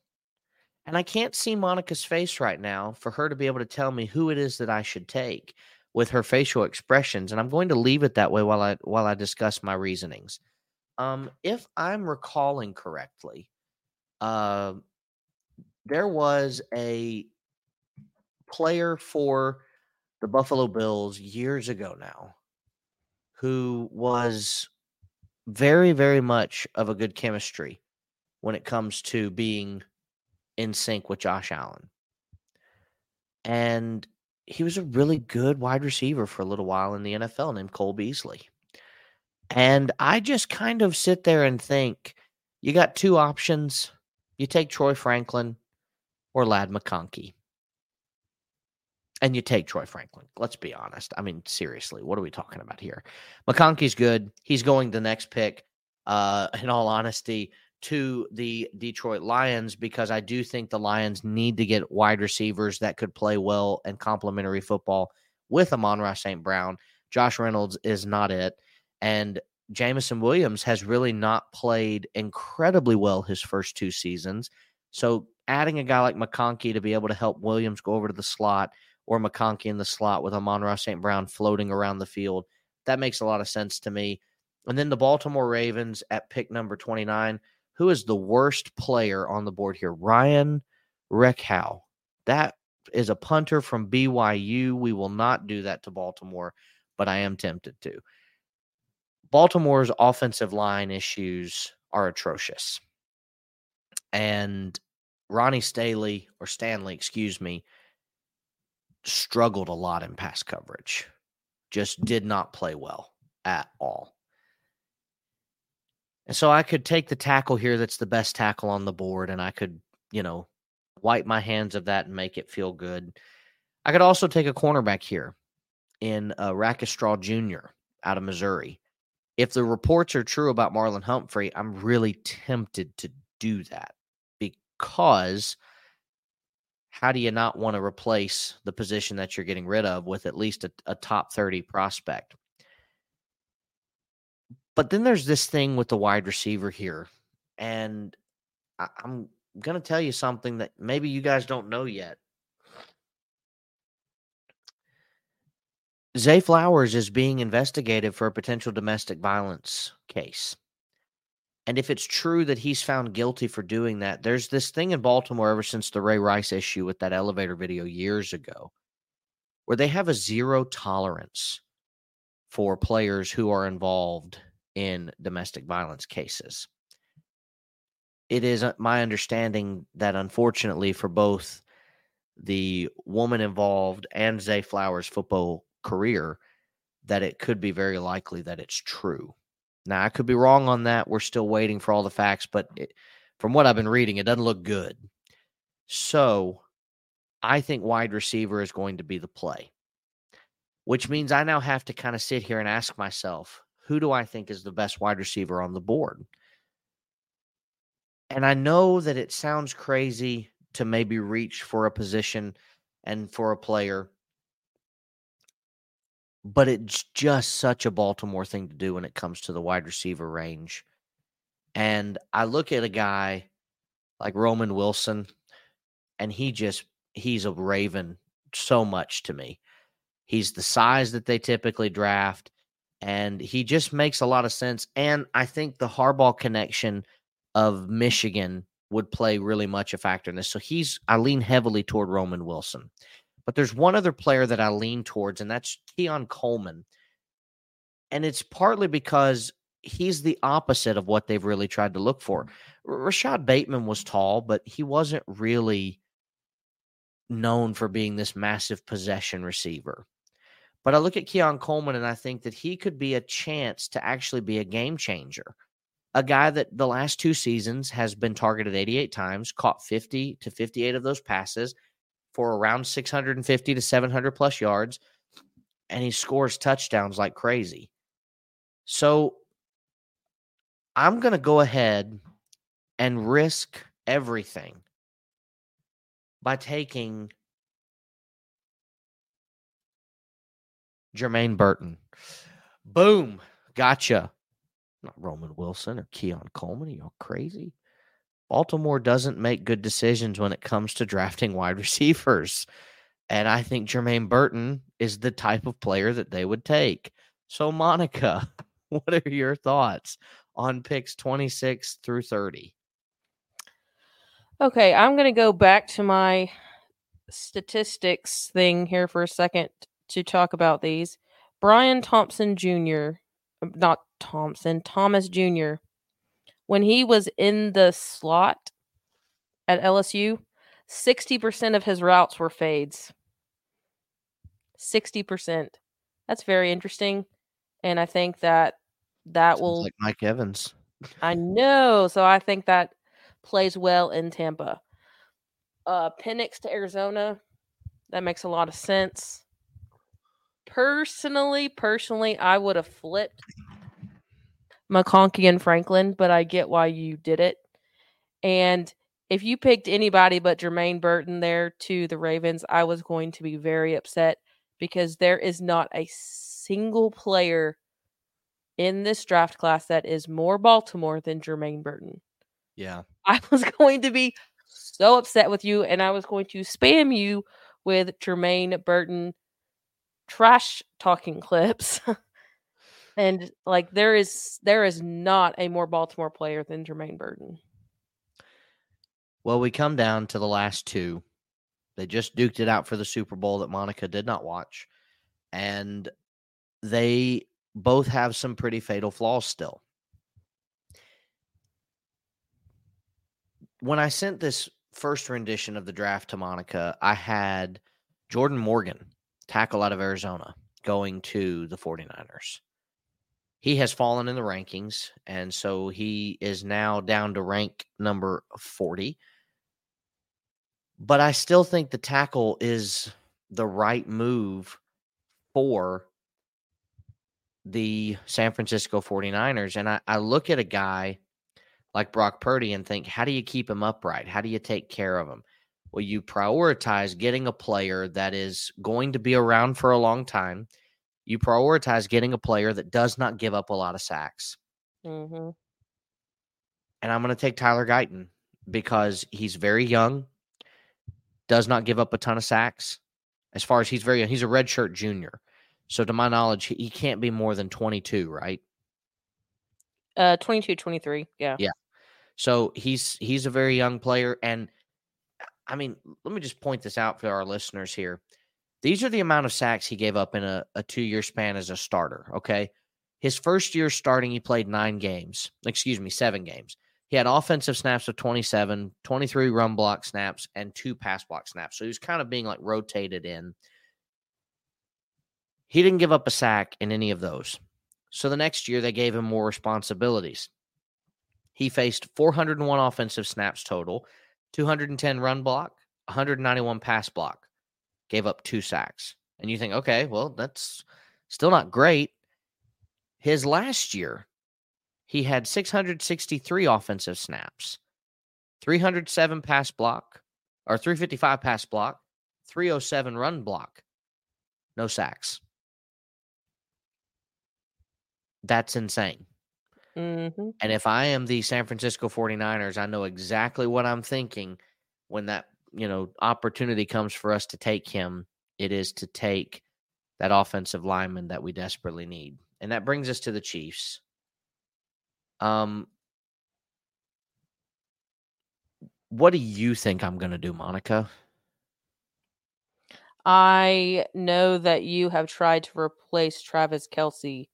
And I can't see Monica's face right now for her to be able to tell me who it is that I should take with her facial expressions. And I'm going to leave it that way while I while I discuss my reasonings. Um, if I'm recalling correctly, uh, there was a player for the Buffalo Bills years ago now who was very, very much of a good chemistry when it comes to being in sync with Josh Allen. And he was a really good wide receiver for a little while in the NFL named Cole Beasley. And I just kind of sit there and think you got two options. You take Troy Franklin or Ladd McConkey. And you take Troy Franklin. Let's be honest. I mean, seriously, what are we talking about here? McConkey's good. He's going the next pick, uh, in all honesty, to the Detroit Lions because I do think the Lions need to get wide receivers that could play well and complementary football with Amon-Ra St. Brown. Josh Reynolds is not it. And Jameson Williams has really not played incredibly well his first two seasons. So adding a guy like McConkey to be able to help Williams go over to the slot or McConkey in the slot with Amon-Ra St. Brown floating around the field, that makes a lot of sense to me. And then the Baltimore Ravens at pick number 29. Who is the worst player on the board here? Ryan Rehkow. That is a punter from BYU. We will not do that to Baltimore, but I am tempted to. Baltimore's offensive line issues are atrocious. And Ronnie Staley or Stanley, excuse me, struggled a lot in pass coverage. Just did not play well at all. And so I could take the tackle here that's the best tackle on the board and I could, you know, wipe my hands of that and make it feel good. I could also take a cornerback here in uh, Rakestraw Jr. out of Missouri. If the reports are true about Marlon Humphrey, I'm really tempted to do that because how do you not want to replace the position that you're getting rid of with at least a, a top 30 prospect? But then there's this thing with the wide receiver here. And I, I'm going to tell you something that maybe you guys don't know yet. Zay Flowers is being investigated for a potential domestic violence case. And if it's true that he's found guilty for doing that, there's this thing in Baltimore ever since the Ray Rice issue with that elevator video years ago, where they have a zero tolerance for players who are involved in domestic violence cases. It is uh, my understanding that unfortunately for both the woman involved and Zay Flowers' football career, that it could be very likely that it's true. Now, I could be wrong on that. We're still waiting for all the facts, but it, from what I've been reading, it doesn't look good. So I think wide receiver is going to be the play, which means I now have to kind of sit here and ask myself who do I think is the best wide receiver on the board? And I know that it sounds crazy to maybe reach for a position and for a player but it's just such a Baltimore thing to do when it comes to the wide receiver range. And I look at a guy like Roman Wilson, and he just, he's a raven so much to me. He's the size that they typically draft, and he just makes a lot of sense. And I think the Harbaugh connection of Michigan would play really much a factor in this. So he's, I lean heavily toward Roman Wilson. But there's one other player that I lean towards, and that's Keon Coleman. And it's partly because he's the opposite of what they've really tried to look for. Rashod Bateman was tall, but he wasn't really known for being this massive possession receiver. But I look at Keon Coleman and I think that he could be a chance to actually be a game changer. A guy that the last two seasons has been targeted 88 times, caught 50 to 58 of those passes, for around 650 to 700 plus yards, and he scores touchdowns like crazy. So I'm going to go ahead and risk everything by taking Jermaine Burton. Boom. Gotcha. Not Roman Wilson or Keon Coleman. Are you crazy? Baltimore doesn't make good decisions when it comes to drafting wide receivers. And I think Jermaine Burton is the type of player that they would take. So, Monica, what are your thoughts on picks 26 through 30? Okay, I'm going to go back to my statistics thing here for a second to talk about these. Brian Thompson Jr., uh, not Thompson, Thomas Jr when he was in the slot at LSU, 60% of his routes were fades. 60%. That's very interesting. And I think that that Sounds will like Mike Evans. I know. So I think that plays well in Tampa. Uh Penix to Arizona. That makes a lot of sense. Personally, personally, I would have flipped McConkey and Franklin, but I get why you did it. And if you picked anybody but Jermaine Burton there to the Ravens, I was going to be very upset because there is not a single player in this draft class that is more Baltimore than Jermaine Burton. Yeah. I was going to be so upset with you and I was going to spam you with Jermaine Burton trash talking clips And like there is there is not a more Baltimore player than Jermaine Burton. Well, we come down to the last two. They just duked it out for the Super Bowl that Monica did not watch. And they both have some pretty fatal flaws still. When I sent this first rendition of the draft to Monica, I had Jordan Morgan, tackle out of Arizona, going to the 49ers. He has fallen in the rankings, and so he is now down to rank number 40. But I still think the tackle is the right move for the San Francisco 49ers. And I, I look at a guy like Brock Purdy and think, how do you keep him upright? How do you take care of him? Well, you prioritize getting a player that is going to be around for a long time. You prioritize getting a player that does not give up a lot of sacks. Mm-hmm. And I'm going to take Tyler Guyton because he's very young, does not give up a ton of sacks. As far as he's very young, he's a redshirt junior. So to my knowledge, he can't be more than 22, right? Uh 22 23. Yeah. Yeah. So he's he's a very young player and I mean, let me just point this out for our listeners here. These are the amount of sacks he gave up in a, a two year span as a starter. Okay. His first year starting, he played nine games, excuse me, seven games. He had offensive snaps of 27, 23 run block snaps, and two pass block snaps. So he was kind of being like rotated in. He didn't give up a sack in any of those. So the next year, they gave him more responsibilities. He faced 401 offensive snaps total, 210 run block, 191 pass block, gave up two sacks. And you think, okay, well, that's still not great. His last year, he had 663 offensive snaps, 307 pass block, or 355 pass block, 307 run block, no sacks. That's insane. Mm-hmm. And if I am the San Francisco 49ers, I know exactly what I'm thinking when that, you know, opportunity comes for us to take him. It is to take that offensive lineman that we desperately need. And that brings us to the Chiefs. Um what do you think I'm going to do, Monica? I know that you have tried to replace Travis Kelce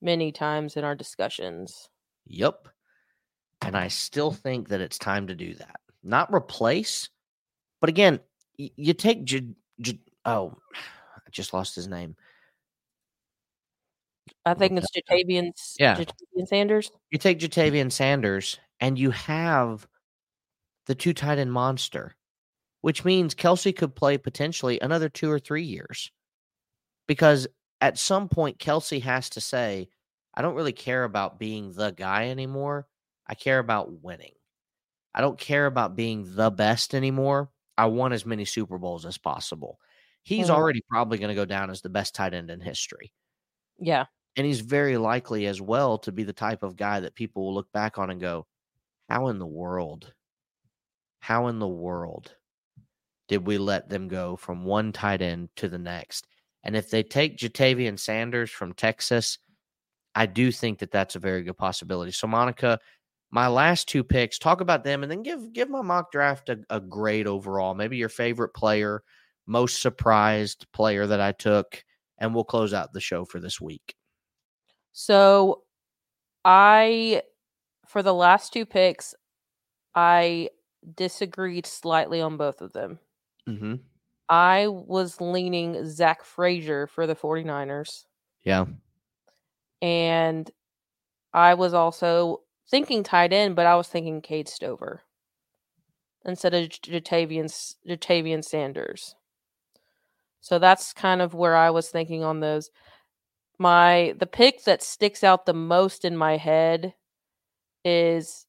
many times in our discussions. Yep. And I still think that it's time to do that. Not replace, but again, you take J- J- oh, I just lost his name. I think it's Ja'Tavion, Yeah. Ja'Tavion Sanders. You take Ja'Tavion Sanders, and you have the two tight end monster, which means Kelce could play potentially another two or three years. Because at some point, Kelce has to say, I don't really care about being the guy anymore. I care about winning. I don't care about being the best anymore. I want as many Super Bowls as possible. He's Mhm. already probably going to go down as the best tight end in history. Yeah. And he's very likely as well to be the type of guy that people will look back on and go, How in the world? How in the world did we let them go from one tight end to the next? And if they take Ja'Tavion Sanders from Texas, I do think that that's a very good possibility. So, Monica, my last two picks, talk about them, and then give give my mock draft a, a grade overall. Maybe your favorite player, most surprised player that I took, and we'll close out the show for this week. So I for the last two picks, I disagreed slightly on both of them. Mm-hmm. I was leaning Zach Frazier for the 49ers. Yeah. And I was also thinking tight end, but I was thinking Cade Stover instead of Ja'Tavion, Ja'Tavion Sanders. So that's kind of where I was thinking on those. My the pick that sticks out the most in my head is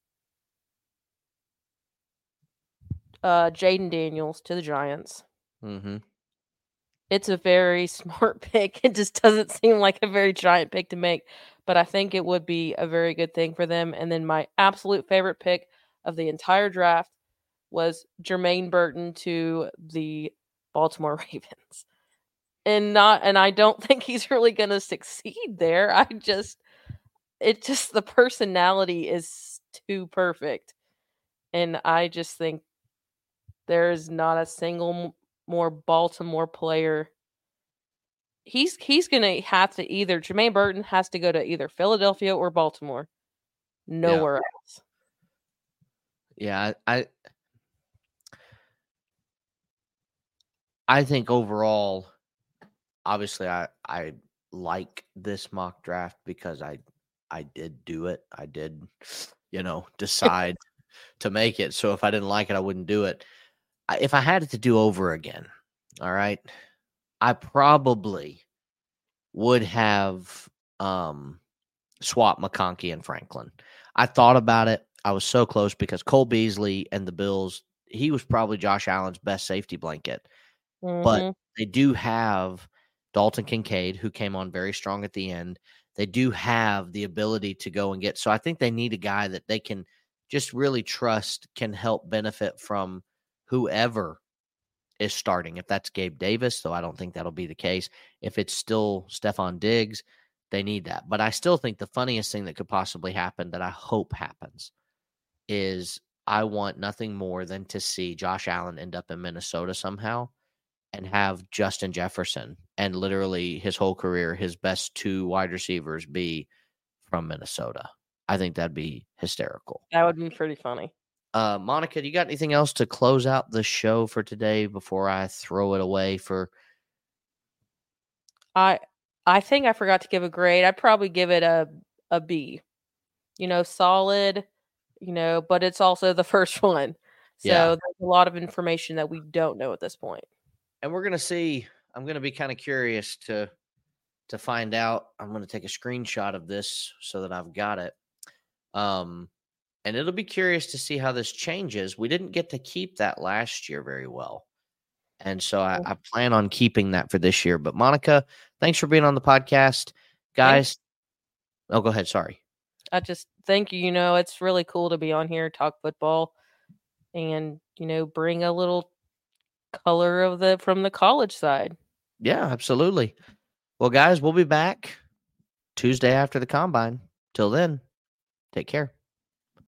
uh Jayden Daniels to the Giants. Mm-hmm. It's a very smart pick. It just doesn't seem like a very giant pick to make, but I think it would be a very good thing for them. And then my absolute favorite pick of the entire draft was Jermaine Burton to the Baltimore Ravens. And not and I don't think he's really going to succeed there. I just it just the personality is too perfect. And I just think there is not a single more Baltimore player. He's he's gonna have to either Jermaine Burton has to go to either Philadelphia or Baltimore. Nowhere else. Yeah, I, I I think overall, obviously, I I like this mock draft because I I did do it. I did, you know, decide to make it. So if I didn't like it, I wouldn't do it. If I had it to do over again, all right, I probably would have um swapped McConkey and Franklin. I thought about it. I was so close because Cole Beasley and the Bills, he was probably Josh Allen's best safety blanket. Mhm. But they do have Dalton Kincaid, who came on very strong at the end. They do have the ability to go and get. So I think they need a guy that they can just really trust can help benefit from whoever is starting. If that's Gabe Davis, though I don't think that'll be the case. If it's still Stefon Diggs, they need that. But I still think the funniest thing that could possibly happen that I hope happens is I want nothing more than to see Josh Allen end up in Minnesota somehow and have Justin Jefferson and literally his whole career, his best two wide receivers be from Minnesota. I think that'd be hysterical. that would be pretty funny. Uh, Monica, do you got anything else to close out the show for today before I throw it away for I I think I forgot to give a grade. I'd probably give it a a B. You know, solid, you know, but it's also the first one. So Yeah. there's a lot of information that we don't know at this point. and we're gonna see. I'm gonna be kind of curious to to find out. I'm gonna take a screenshot of this so that I've got it. Um, and it'll be curious to see how this changes. We didn't get to keep that last year very well, and so I. I plan on keeping that for this year. But Monica, thanks for being on the podcast, guys. Oh, go ahead. Sorry. I just thank you. You know, it's really cool to be on here, talk football, and you know, bring a little color of the from the college side. Yeah, absolutely. Well, guys, we'll be back Tuesday after the combine. Till then, take care.